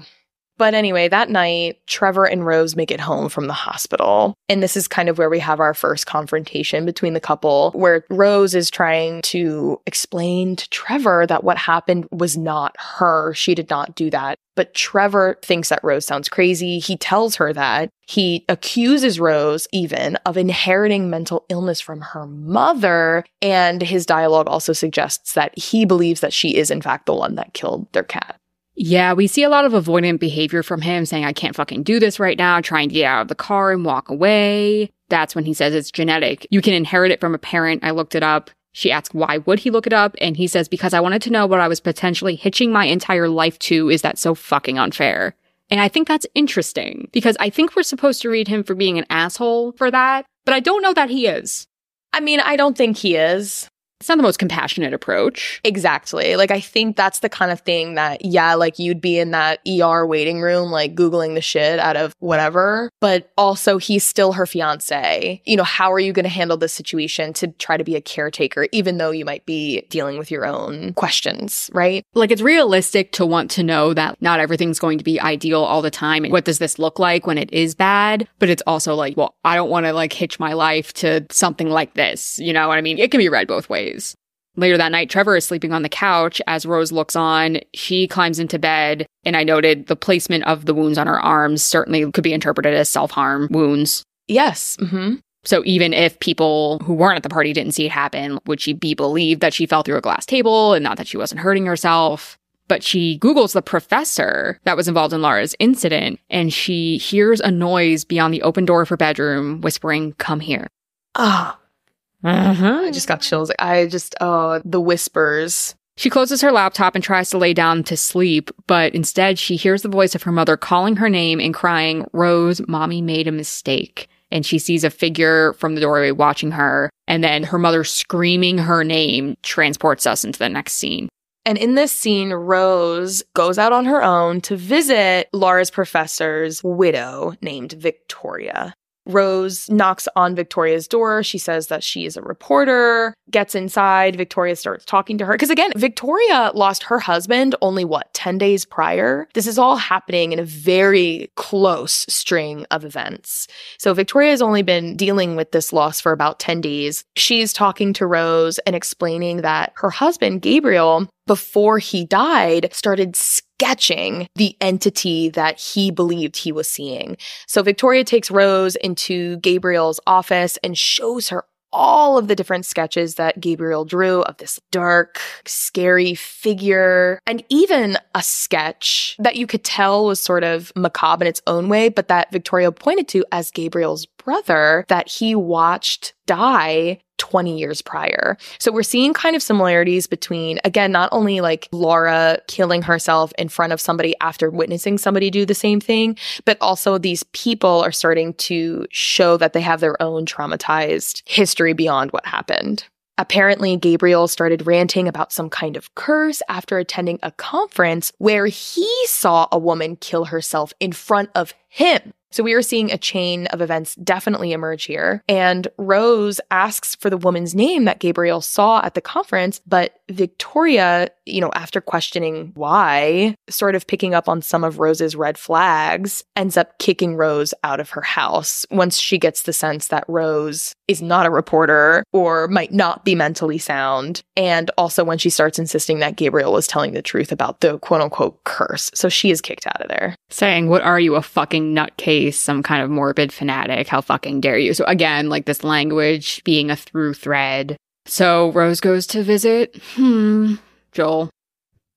But anyway, that night, Trevor and Rose make it home from the hospital. And this is kind of where we have our first confrontation between the couple, where Rose is trying to explain to Trevor that what happened was not her. She did not do that. But Trevor thinks that Rose sounds crazy. He tells her that. He accuses Rose even of inheriting mental illness from her mother. And his dialogue also suggests that he believes that she is, in fact, the one that killed their cat. Yeah, we see a lot of avoidant behavior from him saying, I can't fucking do this right now, trying to get out of the car and walk away. That's when he says it's genetic. You can inherit it from a parent. I looked it up. She asks, why would he look it up? And he says, because I wanted to know what I was potentially hitching my entire life to. Is that so fucking unfair? And I think that's interesting because I think we're supposed to read him for being an asshole for that, but I don't know that he is. I mean, I don't think he is. It's not the most compassionate approach. Exactly. Like, I think that's the kind of thing that, yeah, like you'd be in that ER waiting room, like Googling the shit out of whatever. But also, he's still her fiance. You know, how are you going to handle this situation to try to be a caretaker, even though you might be dealing with your own questions, right? Like it's realistic to want to know that not everything's going to be ideal all the time. And what does this look like when it is bad? But it's also like, well, I don't want to like hitch my life to something like this. You know what I mean? It can be read both ways. Later that night, Trevor is sleeping on the couch as Rose looks on. She climbs into bed, and I noted the placement of the wounds on her arms certainly could be interpreted as self harm wounds. Yes. hmm So even if people who weren't at the party didn't see it happen, would she be believed that she fell through a glass table and not that she wasn't hurting herself? But she Googles the professor that was involved in Laura's incident and she hears a noise beyond the open door of her bedroom whispering, Come here. Ah, Mm-hmm. I just got chills. I just, oh, the whispers. She closes her laptop and tries to lay down to sleep, but instead she hears the voice of her mother calling her name and crying, Rose, mommy made a mistake. And she sees a figure from the doorway watching her, and then her mother screaming her name transports us into the next scene. And in this scene, Rose goes out on her own to visit Laura's professor's widow named Victoria. Rose knocks on Victoria's door. She says that she is a reporter, gets inside. Victoria starts talking to her. Because again, Victoria lost her husband only what, 10 days prior? This is all happening in a very close string of events. So Victoria has only been dealing with this loss for about 10 days. She's talking to Rose and explaining that her husband, Gabriel, before he died, started sketching the entity that he believed he was seeing. So Victoria takes Rose into Gabriel's office and shows her all of the different sketches that Gabriel drew of this dark, scary figure, and even a sketch that you could tell was sort of macabre in its own way, but that Victoria pointed to as Gabriel's brother that he watched die 20 years prior. So we're seeing kind of similarities between, again, not only like Laura killing herself in front of somebody after witnessing somebody do the same thing, but also these people are starting to show that they have their own traumatized history beyond what happened. Apparently, Gabriel started ranting about some kind of curse after attending a conference where he saw a woman kill herself in front of him. So we are seeing a chain of events definitely emerge here. And Rose asks for the woman's name that Gabriel saw at the conference, but Victoria, you know, after questioning why, sort of picking up on some of Rose's red flags, ends up kicking Rose out of her house once she gets the sense that Rose is not a reporter or might not be mentally sound. And also when she starts insisting that Gabriel was telling the truth about the quote unquote curse. So she is kicked out of there. Saying, What are you, a fucking nutcase? Some kind of morbid fanatic? How fucking dare you? So, again, like this language being a through thread. So, Rose goes to visit, hmm, Joel.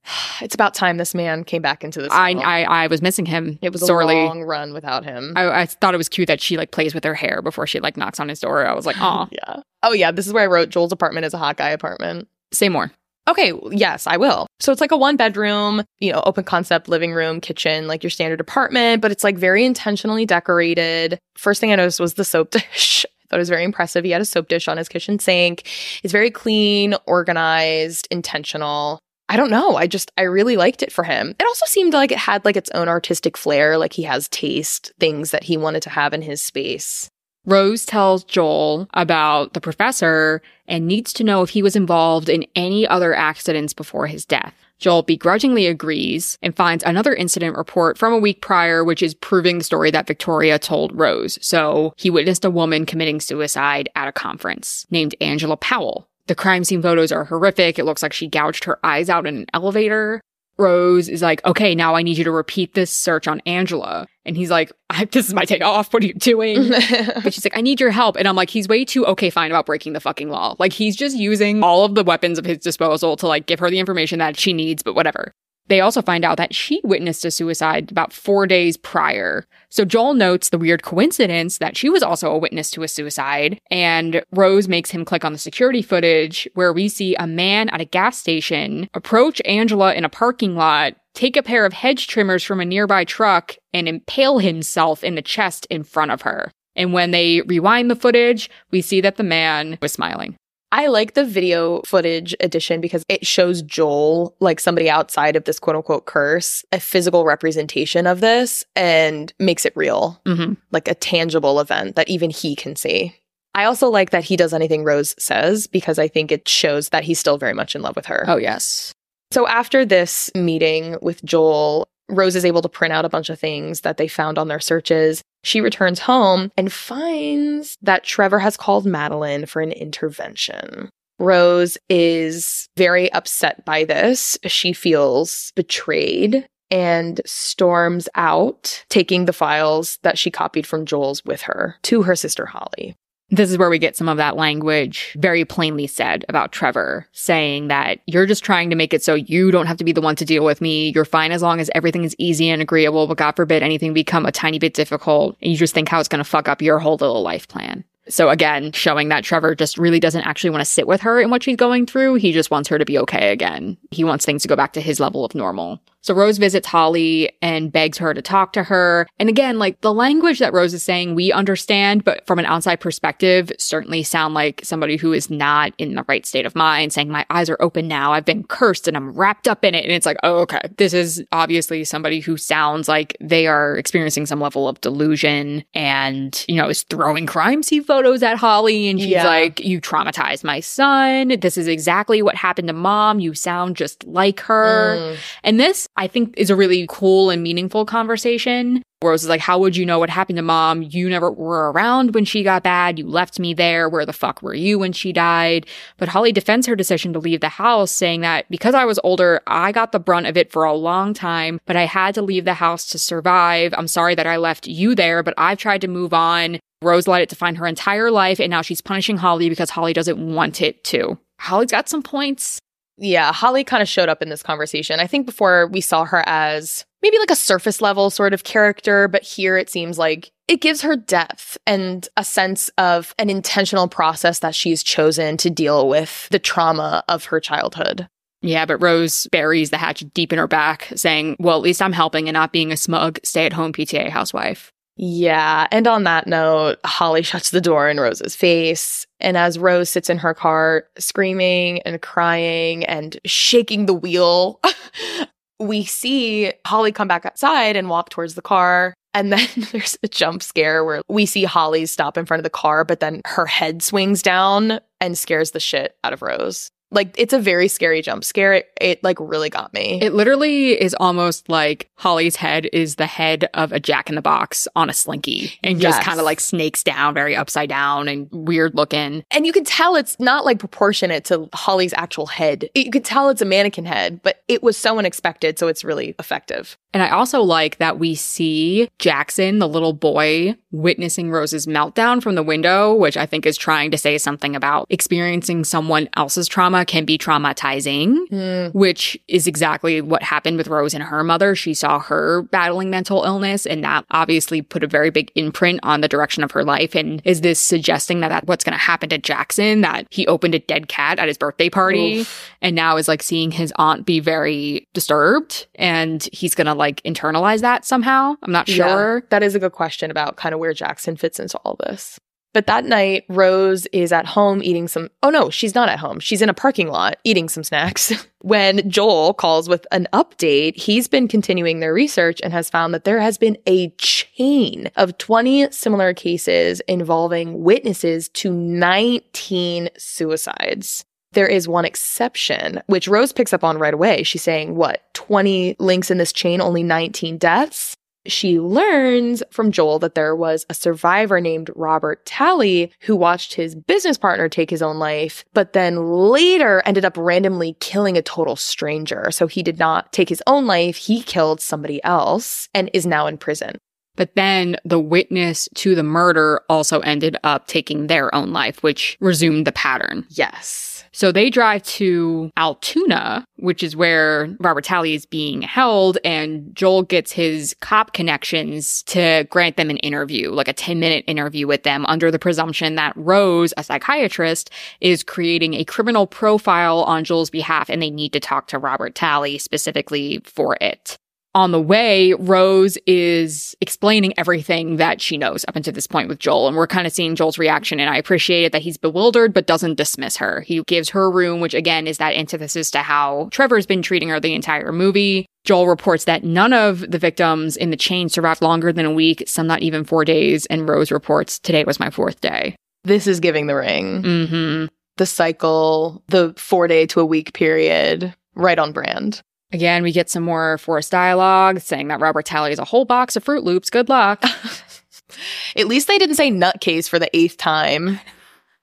It's about time this man came back into this. I. I, I was missing him. it was sorely. a long run without him. I, I thought it was cute that she like plays with her hair before she like knocks on his door. I was like, oh, yeah. Oh yeah, this is where I wrote Joel's apartment is a hot guy apartment. say more. Okay, yes, I will. So it's like a one bedroom, you know, open concept living room, kitchen, like your standard apartment, but it's like very intentionally decorated. First thing I noticed was the soap dish. I thought it was very impressive. He had a soap dish on his kitchen sink. It's very clean, organized, intentional. I don't know. I just, I really liked it for him. It also seemed like it had like its own artistic flair, like he has taste, things that he wanted to have in his space. Rose tells Joel about the professor and needs to know if he was involved in any other accidents before his death. Joel begrudgingly agrees and finds another incident report from a week prior, which is proving the story that Victoria told Rose. So he witnessed a woman committing suicide at a conference named Angela Powell. The crime scene photos are horrific. It looks like she gouged her eyes out in an elevator. Rose is like, okay, now I need you to repeat this search on Angela. And he's like, this is my day off. What are you doing? but she's like, I need your help. And I'm like, he's way too okay, fine about breaking the fucking law. Like he's just using all of the weapons of his disposal to like give her the information that she needs, but whatever. They also find out that she witnessed a suicide about four days prior. So Joel notes the weird coincidence that she was also a witness to a suicide. And Rose makes him click on the security footage where we see a man at a gas station approach Angela in a parking lot, take a pair of hedge trimmers from a nearby truck, and impale himself in the chest in front of her. And when they rewind the footage, we see that the man was smiling. I like the video footage edition because it shows Joel, like somebody outside of this quote unquote curse, a physical representation of this and makes it real, Mm-hmm. like a tangible event that even he can see. I also like that he does anything Rose says because I think it shows that he's still very much in love with her. Oh, yes. So after this meeting with Joel, Rose is able to print out a bunch of things that they found on their searches. She returns home and finds that Trevor has called Madeline for an intervention. Rose is very upset by this. She feels betrayed and storms out, taking the files that she copied from Joel's with her to her sister Holly. This is where we get some of that language very plainly said about Trevor, saying that you're just trying to make it so you don't have to be the one to deal with me. You're fine as long as everything is easy and agreeable, but God forbid anything become a tiny bit difficult and you just think how it's going to fuck up your whole little life plan. So again, showing that Trevor just really doesn't actually want to sit with her in what she's going through. He just wants her to be okay again. He wants things to go back to his level of normal. So Rose visits Holly and begs her to talk to her. And again, like the language that Rose is saying, we understand, but from an outside perspective, certainly sound like somebody who is not in the right state of mind, saying, My eyes are open now. I've been cursed and I'm wrapped up in it. And it's like, oh, okay. This is obviously somebody who sounds like they are experiencing some level of delusion and, you know, is throwing crime scene photos at Holly. And she's Yeah. like, You traumatized my son. This is exactly what happened to mom. You sound just like her. Mm. And this, I think, is a really cool and meaningful conversation. Rose is like, How would you know what happened to mom? You never were around when she got bad. You left me there. Where the fuck were you when she died? But Holly defends her decision to leave the house, saying that because I was older, I got the brunt of it for a long time, but I had to leave the house to survive. I'm sorry that I left you there, but I've tried to move on. Rose let it define her entire life, and now she's punishing Holly because Holly doesn't want it to. Holly's got some points. Yeah, Holly kind of showed up in this conversation. I think before we saw her as maybe like a surface level sort of character, but here it seems like it gives her depth and a sense of an intentional process that she's chosen to deal with the trauma of her childhood. Yeah, but Rose buries the hatchet deep in her back, saying, Well, at least I'm helping and not being a smug stay at home PTA housewife. Yeah, and on that note, Holly shuts the door in Rose's face. And as Rose sits in her car, screaming and crying and shaking the wheel, we see Holly come back outside and walk towards the car. And then there's a jump scare where we see Holly stop in front of the car, but then her head swings down and scares the shit out of Rose. Like it's a very scary jump scare. It, it like really got me. It literally is almost like Holly's head is the head of a jack in the box on a slinky and just kind of like snakes down, very upside down and weird looking. And you can tell it's not like proportionate to Holly's actual head. You could tell it's a mannequin head, but it was so unexpected, so it's really effective. And I also like that we see Jackson, the little boy, witnessing Rose's meltdown from the window, which I think is trying to say something about experiencing someone else's trauma trauma can be traumatizing, Mm. which is exactly what happened with Rose and her mother. She saw her battling mental illness, and that obviously put a very big imprint on the direction of her life. And is this suggesting that that's what's going to happen to Jackson? That he opened a dead cat at his birthday party Oof. and now is like seeing his aunt be very disturbed and he's going to like internalize that somehow? I'm not sure. Yeah, that is a good question about kind of where Jackson fits into all this. But that night, Rose is at home eating some. Oh no, she's not at home. She's in a parking lot eating some snacks. when Joel calls with an update, he's been continuing their research and has found that there has been a chain of 20 similar cases involving witnesses to 19 suicides. There is one exception, which Rose picks up on right away. She's saying, what, 20 links in this chain, only 19 deaths? She learns from Joel that there was a survivor named Robert Talley who watched his business partner take his own life, but then later ended up randomly killing a total stranger. So he did not take his own life, he killed somebody else and is now in prison. But then the witness to the murder also ended up taking their own life, which resumed the pattern. Yes. So they drive to Altoona, which is where Robert Talley is being held, and Joel gets his cop connections to grant them an interview, like a 10 minute interview with them, under the presumption that Rose, a psychiatrist, is creating a criminal profile on Joel's behalf, and they need to talk to Robert Talley specifically for it on the way, Rose is explaining everything that she knows up until this point with Joel. And we're kind of seeing Joel's reaction. And I appreciate it that he's bewildered, but doesn't dismiss her. He gives her room, which again is that antithesis to how Trevor's been treating her the entire movie. Joel reports that none of the victims in the chain survived longer than a week, some not even four days. And Rose reports, today was my fourth day. This is giving the ring. hmm The cycle, the four day to a week period, right on brand. Again, we get some more forced dialogue saying that Robert is a whole box of Froot Loops. Good luck. At least they didn't say nutcase for the eighth time. At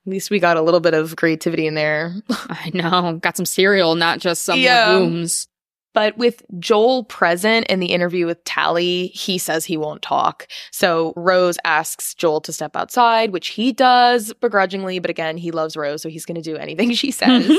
least we got a little bit of creativity in there. I know. Got some cereal, not just some Yeah. legumes. But with Joel present in the interview with Talley, he says he won't talk. So Rose asks Joel to step outside, which he does begrudgingly. But again, he loves Rose, so he's going to do anything she says. Mhm.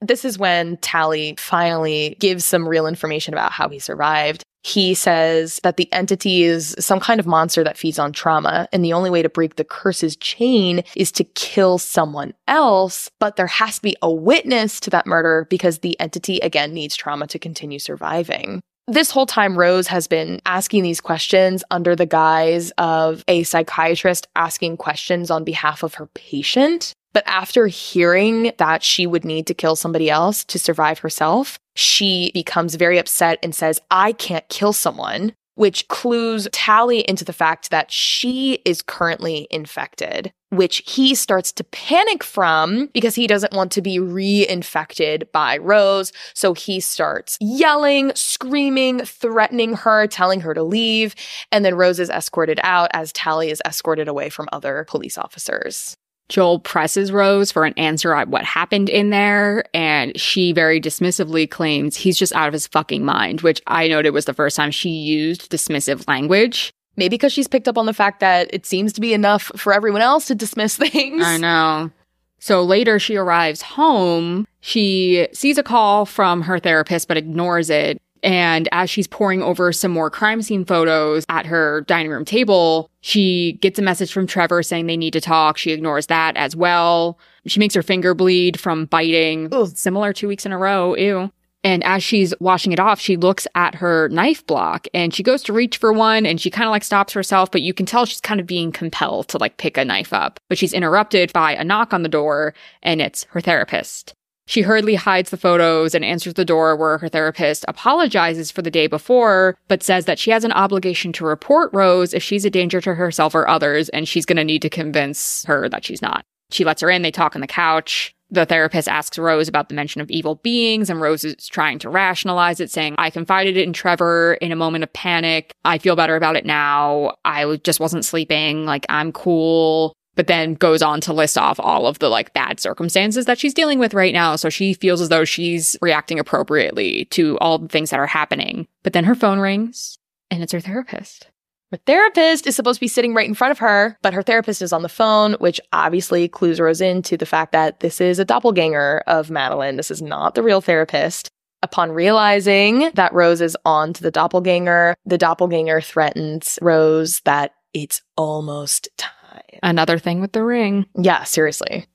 This is when Talley finally gives some real information about how he survived. He says that the entity is some kind of monster that feeds on trauma, and the only way to break the curse's chain is to kill someone else. But there has to be a witness to that murder because the entity, again, needs trauma to continue surviving. This whole time, Rose has been asking these questions under the guise of a psychiatrist asking questions on behalf of her patient. But after hearing that she would need to kill somebody else to survive herself, she becomes very upset and says, I can't kill someone, which clues Talley into the fact that she is currently infected, which he starts to panic from because he doesn't want to be reinfected by Rose. So he starts yelling, screaming, threatening her, telling her to leave. And then Rose is escorted out as Talley is escorted away from other police officers. Joel presses Rose for an answer on what happened in there, and she very dismissively claims he's just out of his fucking mind, which I noted was the first time she used dismissive language. Maybe because she's picked up on the fact that it seems to be enough for everyone else to dismiss things. I know. So later she arrives home. She sees a call from her therapist, but ignores it. And as she's poring over some more crime scene photos at her dining room table, she gets a message from Trevor saying they need to talk. She ignores that as well. She makes her finger bleed from biting. Ugh. Similar two weeks in a row. Ew. And as she's washing it off, she looks at her knife block and she goes to reach for one and she kind of like stops herself, but you can tell she's kind of being compelled to like pick a knife up. But she's interrupted by a knock on the door and it's her therapist. She hurriedly hides the photos and answers the door where her therapist apologizes for the day before, but says that she has an obligation to report Rose if she's a danger to herself or others, and she's going to need to convince her that she's not. She lets her in, they talk on the couch. The therapist asks Rose about the mention of evil beings, and Rose is trying to rationalize it, saying, I confided in Trevor in a moment of panic. I feel better about it now. I just wasn't sleeping. Like, I'm cool but then goes on to list off all of the like bad circumstances that she's dealing with right now. So she feels as though she's reacting appropriately to all the things that are happening. But then her phone rings and it's her therapist. Her therapist is supposed to be sitting right in front of her, but her therapist is on the phone, which obviously clues Rose into the fact that this is a doppelganger of Madeline. This is not the real therapist. Upon realizing that Rose is on to the doppelganger, the doppelganger threatens Rose that it's almost time. Another thing with the ring. Yeah, seriously.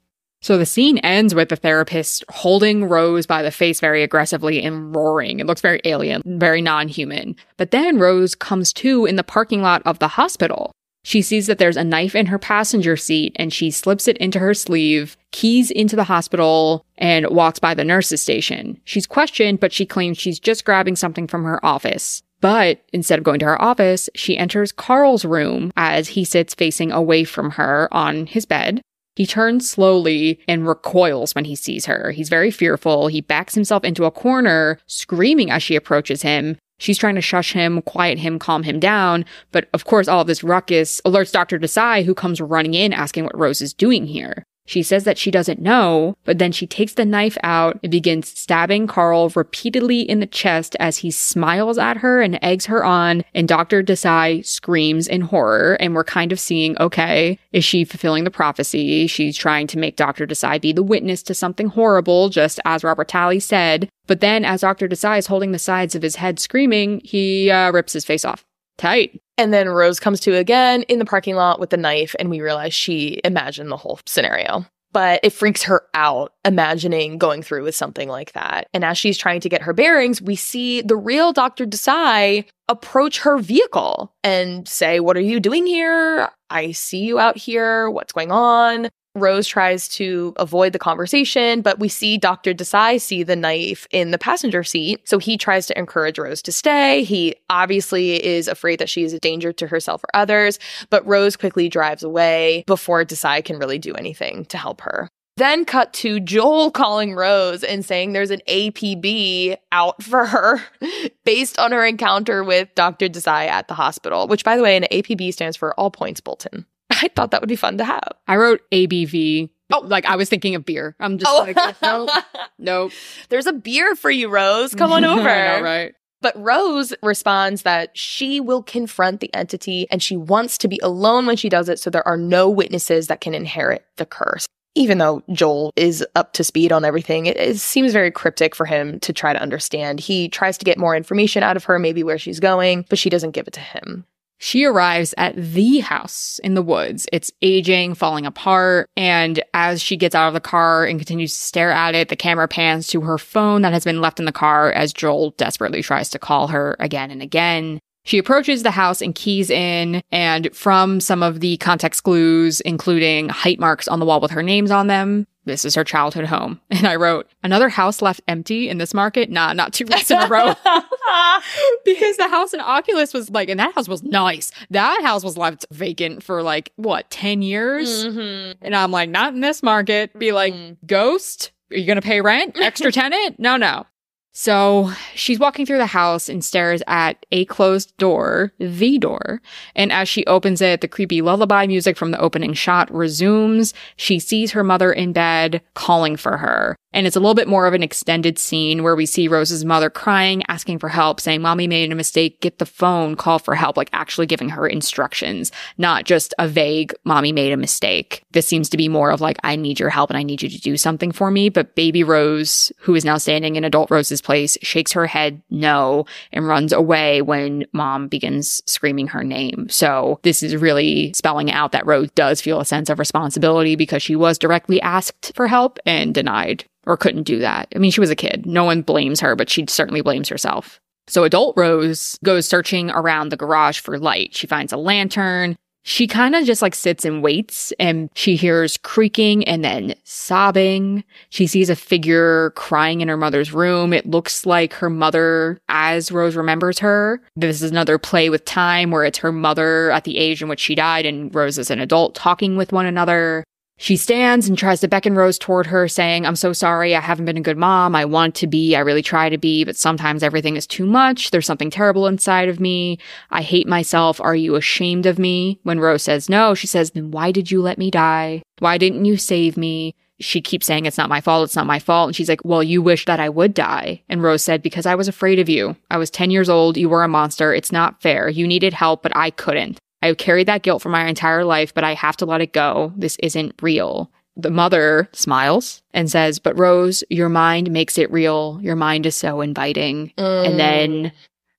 So the scene ends with the therapist holding Rose by the face very aggressively and roaring. It looks very alien, very non human. But then Rose comes to in the parking lot of the hospital. She sees that there's a knife in her passenger seat and she slips it into her sleeve, keys into the hospital, and walks by the nurse's station. She's questioned, but she claims she's just grabbing something from her office. But instead of going to her office, she enters Carl's room as he sits facing away from her on his bed. He turns slowly and recoils when he sees her. He's very fearful. He backs himself into a corner, screaming as she approaches him. She's trying to shush him, quiet him, calm him down. But of course, all of this ruckus alerts Dr. Desai, who comes running in asking what Rose is doing here. She says that she doesn't know, but then she takes the knife out and begins stabbing Carl repeatedly in the chest as he smiles at her and eggs her on. And Dr. Desai screams in horror. And we're kind of seeing, okay, is she fulfilling the prophecy? She's trying to make Dr. Desai be the witness to something horrible, just as Robert Talley said. But then as Dr. Desai is holding the sides of his head screaming, he uh, rips his face off. Tight. And then Rose comes to again in the parking lot with the knife, and we realize she imagined the whole scenario. But it freaks her out imagining going through with something like that. And as she's trying to get her bearings, we see the real Dr. Desai approach her vehicle and say, What are you doing here? I see you out here. What's going on? Rose tries to avoid the conversation, but we see Dr. Desai see the knife in the passenger seat. So he tries to encourage Rose to stay. He obviously is afraid that she is a danger to herself or others, but Rose quickly drives away before Desai can really do anything to help her. Then cut to Joel calling Rose and saying there's an APB out for her based on her encounter with Dr. Desai at the hospital, which by the way, an APB stands for All Points Bulletin. I thought that would be fun to have. I wrote ABV. Oh, like I was thinking of beer. I'm just oh. like, no, nope. There's a beer for you, Rose. Come on over. Know, right? But Rose responds that she will confront the entity and she wants to be alone when she does it so there are no witnesses that can inherit the curse. Even though Joel is up to speed on everything, it, it, seems very cryptic for him to try to understand. He tries to get more information out of her, maybe where she's going, but she doesn't give it to him. She arrives at the house in the woods. It's aging, falling apart. And as she gets out of the car and continues to stare at it, the camera pans to her phone that has been left in the car as Joel desperately tries to call her again and again. She approaches the house and keys in, and from some of the context clues, including height marks on the wall with her names on them, this is her childhood home. And I wrote, another house left empty in this market? Nah, not two weeks in a row. because the house in Oculus was like, and that house was nice. That house was left vacant for like, what, 10 years? Mm-hmm. And I'm like, not in this market. Be like, mm-hmm. ghost? Are you going to pay rent? Extra tenant? No, no. So she's walking through the house and stares at a closed door, the door. And as she opens it, the creepy lullaby music from the opening shot resumes. She sees her mother in bed calling for her. And it's a little bit more of an extended scene where we see Rose's mother crying, asking for help, saying, Mommy made a mistake, get the phone, call for help, like actually giving her instructions, not just a vague, Mommy made a mistake. This seems to be more of like, I need your help and I need you to do something for me. But baby Rose, who is now standing in adult Rose's place, shakes her head no and runs away when mom begins screaming her name. So this is really spelling out that Rose does feel a sense of responsibility because she was directly asked for help and denied or couldn't do that. I mean, she was a kid. No one blames her, but she certainly blames herself. So adult Rose goes searching around the garage for light. She finds a lantern. She kind of just like sits and waits and she hears creaking and then sobbing. She sees a figure crying in her mother's room. It looks like her mother as Rose remembers her. This is another play with time where it's her mother at the age in which she died and Rose as an adult talking with one another. She stands and tries to beckon Rose toward her, saying, I'm so sorry. I haven't been a good mom. I want to be. I really try to be, but sometimes everything is too much. There's something terrible inside of me. I hate myself. Are you ashamed of me? When Rose says no, she says, then why did you let me die? Why didn't you save me? She keeps saying, It's not my fault. It's not my fault. And she's like, Well, you wish that I would die. And Rose said, Because I was afraid of you. I was 10 years old. You were a monster. It's not fair. You needed help, but I couldn't. I have carried that guilt for my entire life, but I have to let it go. This isn't real. The mother smiles and says, But Rose, your mind makes it real. Your mind is so inviting. And then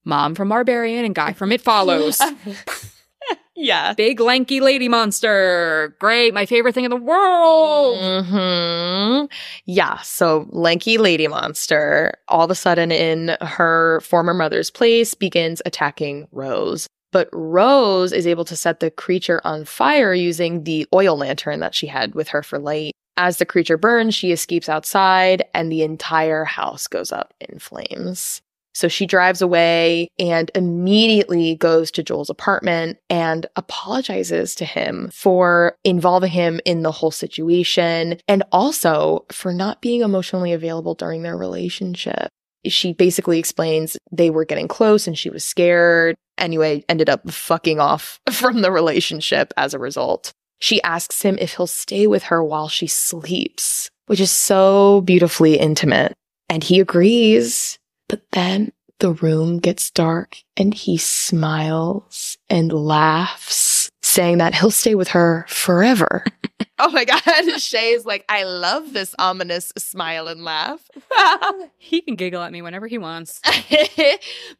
mom from Barbarian and guy from It Follows. yeah. Big lanky lady monster. Great. My favorite thing in the world. hmm Yeah. So lanky lady monster all of a sudden in her former mother's place begins attacking Rose. But Rose is able to set the creature on fire using the oil lantern that she had with her for light. As the creature burns, she escapes outside and the entire house goes up in flames. So she drives away and immediately goes to Joel's apartment and apologizes to him for involving him in the whole situation and also for not being emotionally available during their relationship. She basically explains they were getting close and she was scared. Anyway, ended up fucking off from the relationship as a result. She asks him if he'll stay with her while she sleeps, which is so beautifully intimate. And he agrees. But then the room gets dark and he smiles and laughs, saying that he'll stay with her forever. oh my God. Shay's like, I love this ominous smile and laugh. He can giggle at me whenever he wants.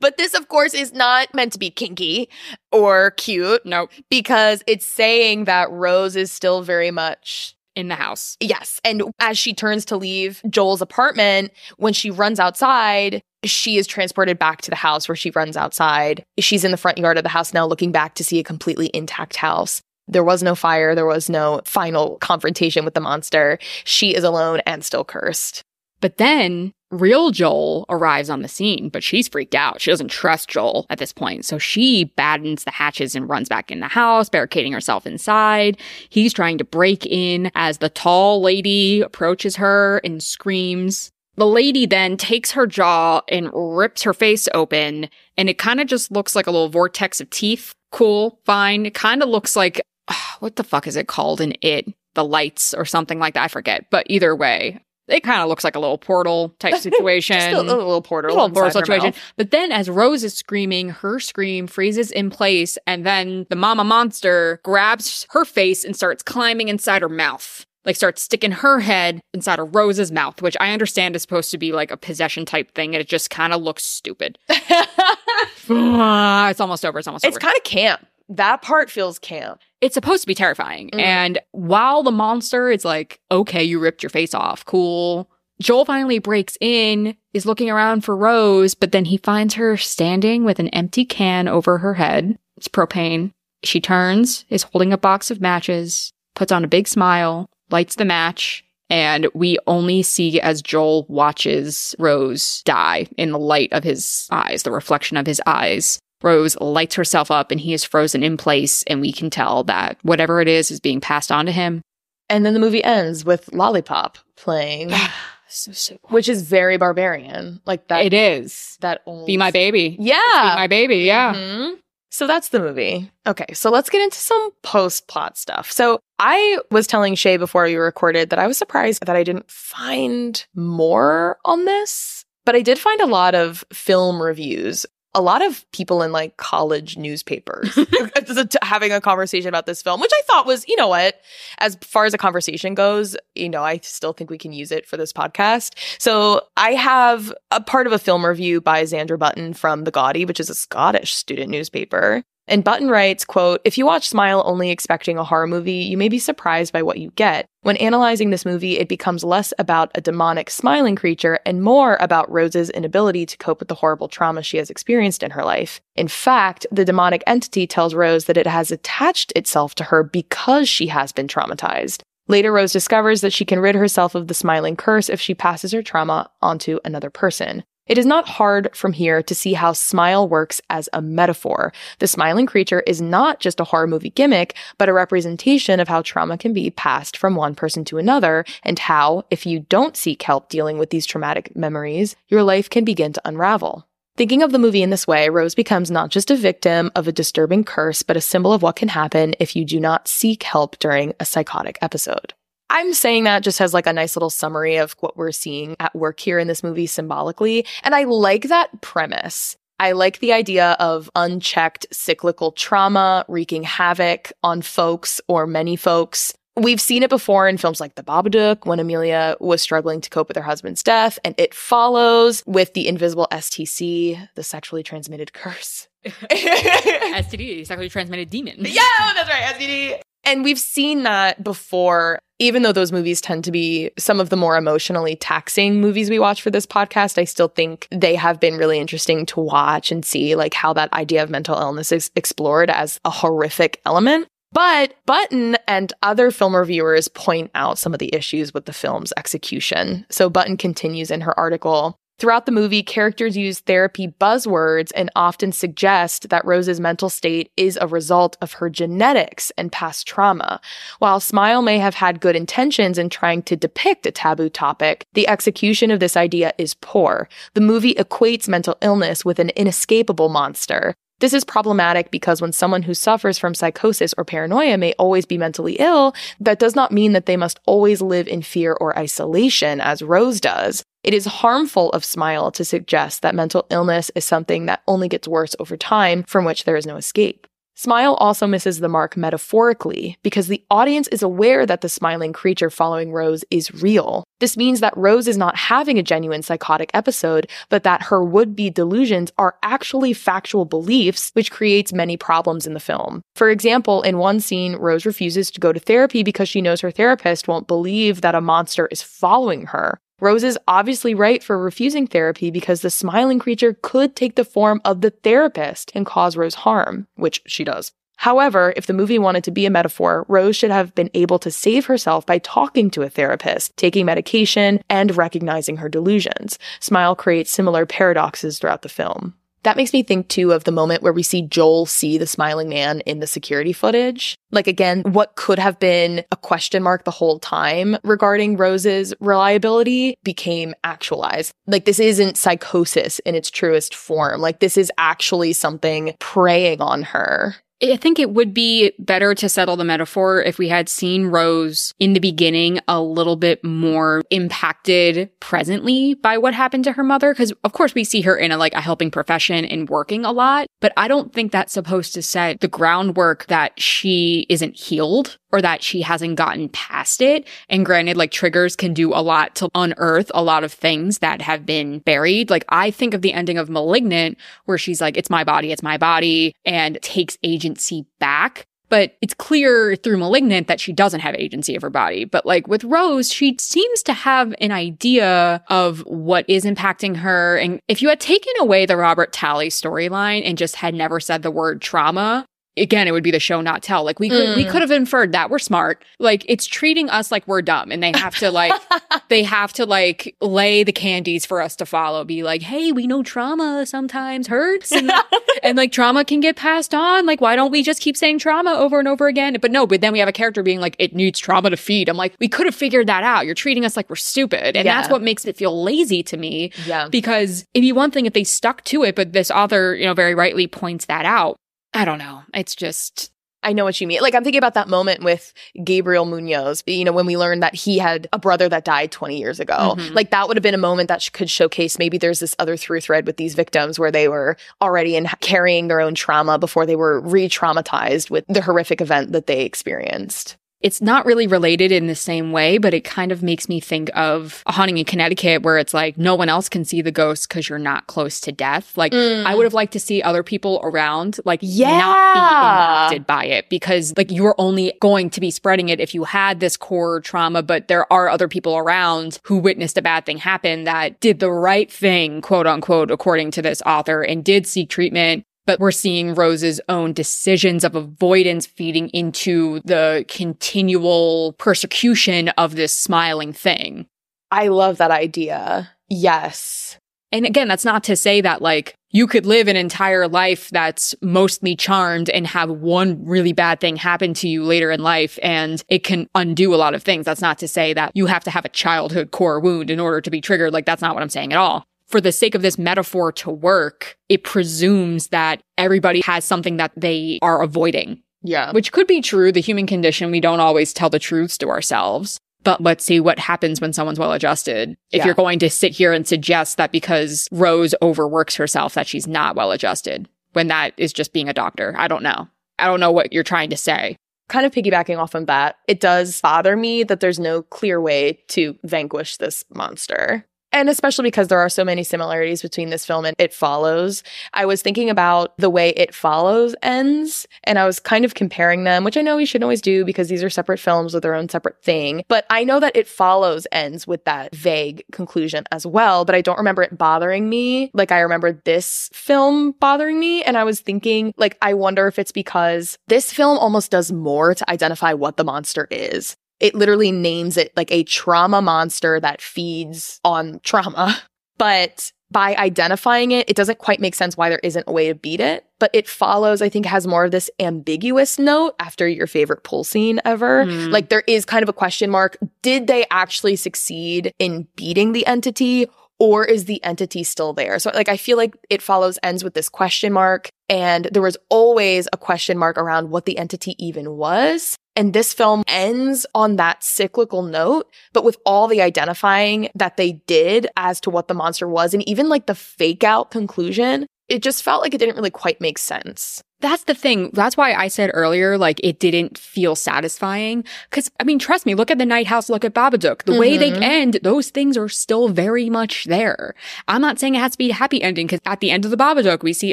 but this, of course, is not meant to be kinky or cute Nope. because it's saying that Rose is still very much In the house. Yes. And as she turns to leave Joel's apartment, when she runs outside, she is transported back to the house where she runs outside. She's in the front yard of the house now, looking back to see a completely intact house. There was no fire. There was no final confrontation with the monster. She is alone and still cursed. But then real Joel arrives on the scene, but she's freaked out. She doesn't trust Joel at this point. So she battens the hatches and runs back in the house, barricading herself inside. He's trying to break in as the tall lady approaches her and screams. The lady then takes her jaw and rips her face open, and it kind of just looks like a little vortex of teeth. Cool, fine. It kind of looks like ah, what the fuck is it called in it? The lights or something like that. I forget. But either way, it kind of looks like a little portal type situation. A, a little portal. A little portal situation. But then as Rose is screaming, her scream freezes in place, and then the mama monster grabs her face and starts climbing inside her mouth. Like starts sticking her head inside of Rose's mouth, which I understand is supposed to be like a possession type thing, and it just kind of looks stupid. it's almost over. It's almost it's over. It's kind of camp. That part feels camp. it's supposed to be terrifying. Mm. And while the monster is like, okay, you ripped your face off, cool. Joel finally breaks in, is looking around for Rose, but then he finds her standing with an empty can over her head. It's propane. She turns, is holding a box of matches, puts on a big smile, lights the match, and we only see as Joel watches Rose die in the light of his eyes, the reflection of his eyes. Rose lights herself up and he is frozen in place, and we can tell that whatever it is is being passed on to him. And then the movie ends with Lollipop playing, so, so which is very barbarian. Like that. it is. That old. Be my baby. Yeah. Be my baby. Yeah. Mhm. So that's the movie. Okay, so let's get into some post plot stuff. So I was telling Shay before we recorded that I was surprised that I didn't find more on this, but I did find a lot of film reviews. A lot of people in like college newspapers having a conversation about this film, which I thought was, you know what, as far as a conversation goes, you know, I still think we can use it for this podcast. So I have a part of a film review by Xandra Button from The Gaudie, which is a Scottish student newspaper. And Button writes, quote, if you watch Smile only expecting a horror movie, you may be surprised by what you get. When analyzing this movie, it becomes less about a demonic smiling creature and more about Rose's inability to cope with the horrible trauma she has experienced in her life. In fact, the demonic entity tells Rose that it has attached itself to her because she has been traumatized. Later, Rose discovers that she can rid herself of the smiling curse if she passes her trauma onto another person. It is not hard from here to see how smile works as a metaphor. The smiling creature is not just a horror movie gimmick, but a representation of how trauma can be passed from one person to another, and how, if you don't seek help dealing with these traumatic memories, your life can begin to unravel. Thinking of the movie in this way, Rose becomes not just a victim of a disturbing curse, but a symbol of what can happen if you do not seek help during a psychotic episode. I'm saying that just as like a nice little summary of what we're seeing at work here in this movie symbolically. And I like that premise. I like the idea of unchecked cyclical trauma wreaking havoc on folks or many folks. We've seen it before in films like The Babadook when Amelia was struggling to cope with her husband's death, and it follows with the invisible STC, the sexually transmitted curse. STD, sexually transmitted demon. Yeah, that's right, STD. And we've seen that before, even though those movies tend to be some of the more emotionally taxing movies we watch for this podcast. I still think they have been really interesting to watch and see, like how that idea of mental illness is explored as a horrific element. But Button and other film reviewers point out some of the issues with the film's execution. So Button continues in her article Throughout the movie, characters use therapy buzzwords and often suggest that Rose's mental state is a result of her genetics and past trauma. While Smile may have had good intentions in trying to depict a taboo topic, the execution of this idea is poor. The movie equates mental illness with an inescapable monster. This is problematic because when someone who suffers from psychosis or paranoia may always be mentally ill, that does not mean that they must always live in fear or isolation, as Rose does. It is harmful of Smile to suggest that mental illness is something that only gets worse over time, from which there is no escape. Smile also misses the mark metaphorically because the audience is aware that the smiling creature following Rose is real. This means that Rose is not having a genuine psychotic episode, but that her would be delusions are actually factual beliefs, which creates many problems in the film. For example, in one scene, Rose refuses to go to therapy because she knows her therapist won't believe that a monster is following her. Rose is obviously right for refusing therapy because the smiling creature could take the form of the therapist and cause Rose harm, which she does. However, if the movie wanted to be a metaphor, Rose should have been able to save herself by talking to a therapist, taking medication, and recognizing her delusions. Smile creates similar paradoxes throughout the film. That makes me think too of the moment where we see Joel see the smiling man in the security footage. Like again, what could have been a question mark the whole time regarding Rose's reliability became actualized. Like this isn't psychosis in its truest form. Like this is actually something preying on her. I think it would be better to settle the metaphor if we had seen Rose in the beginning a little bit more impacted presently by what happened to her mother. Cause of course we see her in a like a helping profession and working a lot, but I don't think that's supposed to set the groundwork that she isn't healed or that she hasn't gotten past it. And granted, like triggers can do a lot to unearth a lot of things that have been buried. Like I think of the ending of Malignant where she's like, it's my body, it's my body and takes agency back. But it's clear through Malignant that she doesn't have agency of her body. But like with Rose, she seems to have an idea of what is impacting her. And if you had taken away the Robert Talley storyline and just had never said the word trauma, again, it would be the show not tell. Like we could mm. we could have inferred that we're smart. Like it's treating us like we're dumb, and they have to like they have to like lay the candies for us to follow. Be like, hey, we know trauma sometimes hurts, and, and like trauma can get passed on. Like why don't we just keep saying trauma over and over again? But no, but then we have a character being like, it needs trauma to feed. I'm like, we could have figured that out. You're treating us like we're stupid, and yeah. that's what makes it feel lazy to me. Yeah, because it'd be one thing if they stuck to it, but this author, you know, very rightly points that out. I don't know. It's just I know what you mean. Like I'm thinking about that moment with Gabriel Munoz, you know, when we learned that he had a brother that died 20 years ago. Mm-hmm. Like that would have been a moment that sh- could showcase maybe there's this other through thread with these victims where they were already in carrying their own trauma before they were re-traumatized with the horrific event that they experienced. It's not really related in the same way, but it kind of makes me think of a haunting in Connecticut where it's like no one else can see the ghost because you're not close to death. Like mm. I would have liked to see other people around, like yeah. not be impacted by it because like you're only going to be spreading it if you had this core trauma, but there are other people around who witnessed a bad thing happen that did the right thing, quote unquote, according to this author and did seek treatment but we're seeing Rose's own decisions of avoidance feeding into the continual persecution of this smiling thing. I love that idea. Yes. And again, that's not to say that like you could live an entire life that's mostly charmed and have one really bad thing happen to you later in life and it can undo a lot of things. That's not to say that you have to have a childhood core wound in order to be triggered. Like that's not what I'm saying at all. For the sake of this metaphor to work, it presumes that everybody has something that they are avoiding, Yeah. which could be true. The human condition, we don't always tell the truths to ourselves. But let's see what happens when someone's well adjusted. If Yeah. you're going to sit here and suggest that because Rose overworks herself, that she's not well adjusted, when that is just being a doctor. I don't know. I don't know what you're trying to say. kind of piggybacking off of that, it does bother me that there's no clear way to vanquish this monster. And especially because there are so many similarities between this film and It Follows. I was thinking about the way It Follows ends, and I was kind of comparing them, which I know we shouldn't always do because these are separate films with their own separate thing. But I know that It Follows ends with that vague conclusion as well, but I don't remember it bothering me like I remember this film bothering me. And I was thinking, like, I wonder if it's because this film almost does more to identify what the monster is it literally names it like a trauma monster that feeds on trauma. But by identifying it, it doesn't quite make sense why there isn't a way to beat it. But it follows, I think, has more of this ambiguous note after your favorite pool scene ever. Hmm. Like there is kind of a question mark. Did they actually succeed in beating the entity? Or is the entity still there? So, like, I feel like it follows ends with this question mark. And there was always a question mark around what the entity even was. And this film ends on that cyclical note, but with all the identifying that they did as to what the monster was, and even like the fake out conclusion, it just felt like it didn't really quite make sense. That's the thing. That's why I said earlier, like, it didn't feel satisfying. Cause, I mean, trust me, look at the Night House, look at Babadook. The way they Mhm. end, those things are still very much there. I'm not saying it has to be a happy ending, cause at the end of the Babadook, we see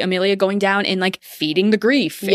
Amelia going down and like feeding the grief. and,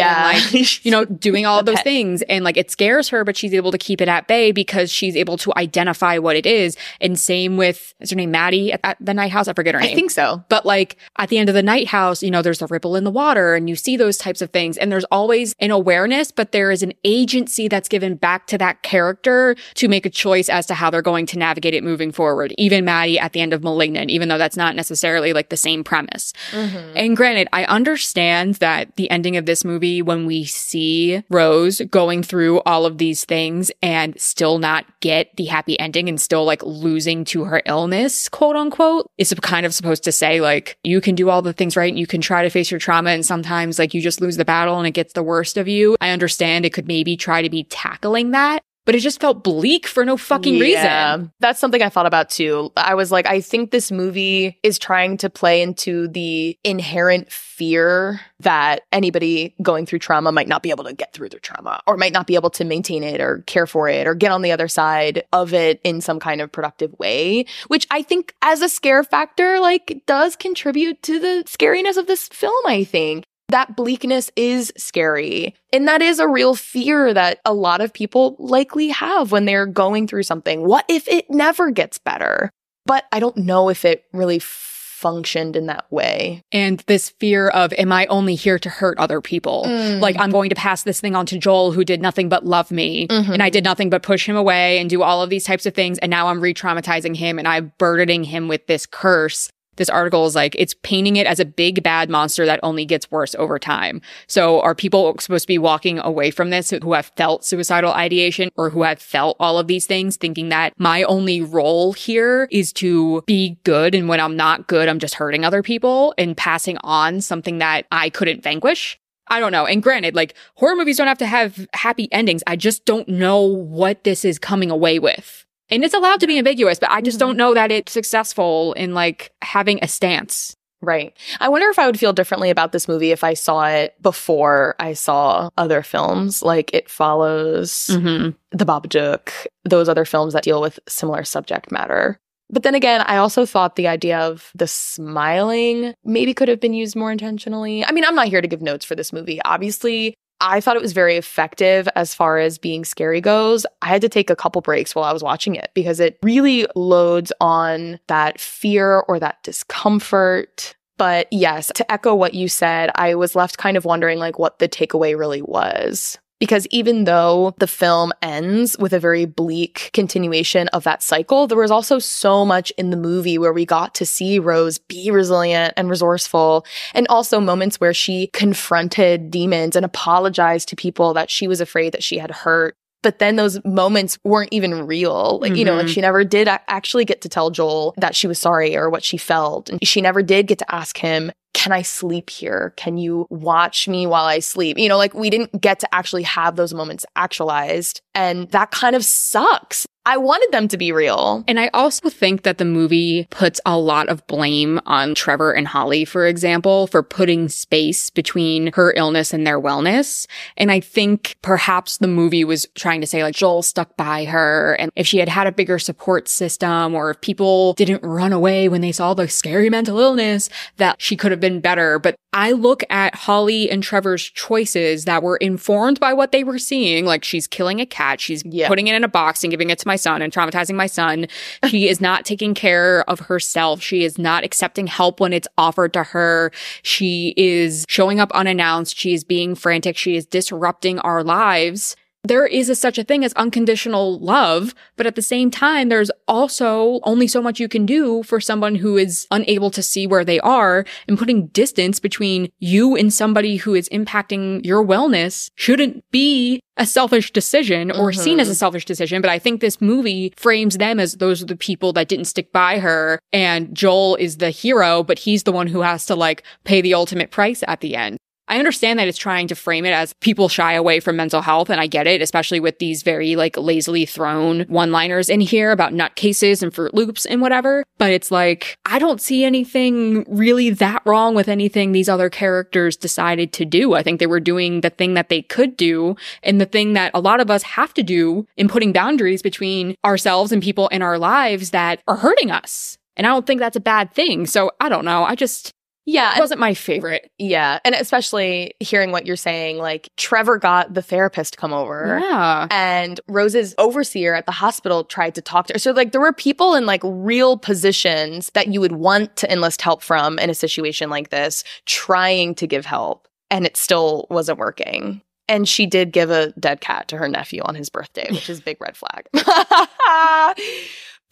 like, you know, doing all those pet. things. And like it scares her, but she's able to keep it at bay because she's able to identify what it is. And same with, is her name Maddie at, at the Night House? I forget her name. I think so. But like at the end of the night house, you know, there's a ripple in the water and you see those types of things. And there's always an awareness, but there is an agency that's given back to that character to make a choice as to how they're going to navigate it moving forward. Even Maddie at the end of Malignant, even though that's not necessarily like the same premise. Mm-hmm. And granted, I understand that the ending of this movie, when we see Rose going through all of these things and still not get the happy ending and still like losing to her illness, quote unquote, is kind of supposed to say like, you can do all the things right and you can try to face your trauma. And sometimes like you just lose the battle and it gets the worst of you. I understand it could maybe try to be tackling that. But it just felt bleak for no fucking Yeah, reason. That's something I thought about too. I was like, I think this movie is trying to play into the inherent fear that anybody going through trauma might not be able to get through their trauma or might not be able to maintain it or care for it or get on the other side of it in some kind of productive way, which I think as a scare factor, like does contribute to the scariness of this film, I think that bleakness is scary. And that is a real fear that a lot of people likely have when they're going through something. What if it never gets better? But I don't know if it really functioned in that way. And this fear of, am I only here to hurt other people? Like, I'm going to pass this thing on to Joel, who did nothing but love me. Mhm. And I did nothing but push him away and do all of these types of things. And now I'm re traumatizing him and I'm burdening him with this curse. This article is like, it's painting it as a big bad monster that only gets worse over time. So are people supposed to be walking away from this who have felt suicidal ideation or who have felt all of these things, thinking that my only role here is to be good. And when I'm not good, I'm just hurting other people and passing on something that I couldn't vanquish? I don't know. And granted, like horror movies don't have to have happy endings. I just don't know what this is coming away with. And it's allowed to be ambiguous, but I just Mhm. don't know that it's successful in like having a stance. Right. I wonder if I would feel differently about this movie if I saw it before I saw other films like It Follows, Mm-hmm. The Babadook, those other films that deal with similar subject matter. But then again, I also thought the idea of the smiling maybe could have been used more intentionally. I mean, I'm not here to give notes for this movie. Obviously, I thought it was very effective as far as being scary goes. I had to take a couple breaks while I was watching it because it really loads on that fear or that discomfort. But yes, to echo what you said, I was left kind of wondering like what the takeaway really was. Because even though the film ends with a very bleak continuation of that cycle, there was also so much in the movie where we got to see Rose be resilient and resourceful, and also moments where she confronted demons and apologized to people that she was afraid that she had hurt. But then those moments weren't even real. Like, you know, like Mhm. she never did actually get to tell Joel that she was sorry or what she felt. And she never did get to ask him, can I sleep here? Can you watch me while I sleep? You know, like we didn't get to actually have those moments actualized. And that kind of sucks. I wanted them to be real. And I also think that the movie puts a lot of blame on Trevor and Holly, for example, for putting space between her illness and their wellness. And I think perhaps the movie was trying to say like Joel stuck by her. And if she had had a bigger support system or if people didn't run away when they saw the scary mental illness, that she could have been better. But I look at Holly and Trevor's choices that were informed by what they were seeing. Like she's killing a cat. She's Yeah. putting it in a box and giving it to my son and traumatizing my son. She is not taking care of herself. She is not accepting help when it's offered to her. She is showing up unannounced. She is being frantic. She is disrupting our lives. There is a, such a thing as unconditional love, but at the same time, there's also only so much you can do for someone who is unable to see where they are and putting distance between you and somebody who is impacting your wellness shouldn't be a selfish decision or mm-hmm. seen as a selfish decision. But I think this movie frames them as those are the people that didn't stick by her and Joel is the hero, but he's the one who has to like pay the ultimate price at the end. I understand that it's trying to frame it as people shy away from mental health, and I get it, especially with these very like lazily thrown one liners in here about nutcases and Froot Loops and whatever. But it's like, I don't see anything really that wrong with anything these other characters decided to do. I think they were doing the thing that they could do and the thing that a lot of us have to do in putting boundaries between ourselves and people in our lives that are hurting us. And I don't think that's a bad thing. So I don't know. I just, Yeah. it wasn't my favorite. Yeah. And especially hearing what you're saying, like Trevor got the therapist to come over. Yeah. And Rose's overseer at the hospital tried to talk to her. So, like, there were people in like real positions that you would want to enlist help from in a situation like this, trying to give help, and it still wasn't working. And she did give a dead cat to her nephew on his birthday, which is a big red flag.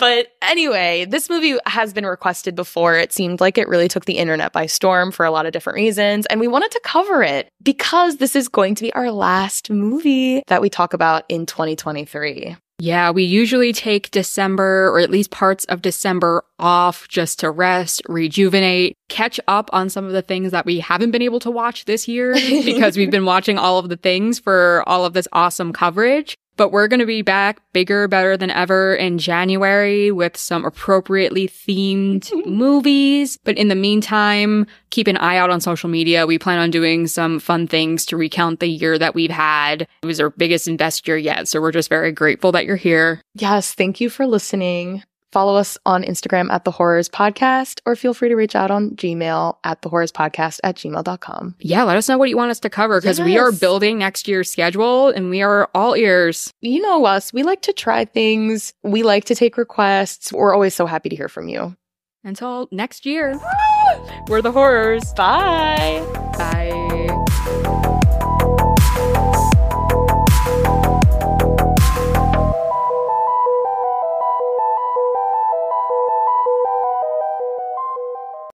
But anyway, this movie has been requested before. It seemed like it really took the internet by storm for a lot of different reasons. And we wanted to cover it because this is going to be our last movie that we talk about in 2023. Yeah, we usually take December or at least parts of December off just to rest, rejuvenate, catch up on some of the things that we haven't been able to watch this year because we've been watching all of the things for all of this awesome coverage. But we're going to be back bigger, better than ever in January with some appropriately themed movies. But in the meantime, keep an eye out on social media. We plan on doing some fun things to recount the year that we've had. It was our biggest and best year yet. So we're just very grateful that you're here. Yes, thank you for listening. Follow us on Instagram at the Whorrors Podcast, or feel free to reach out on Gmail at the Whorrors Podcast at gmail.com. Yeah, let us know what you want us to cover because we are building next year's schedule and we are all ears. You know us, we like to try things, we like to take requests. We're always so happy to hear from you. Until next year, we're the Whorrors. Bye. Bye.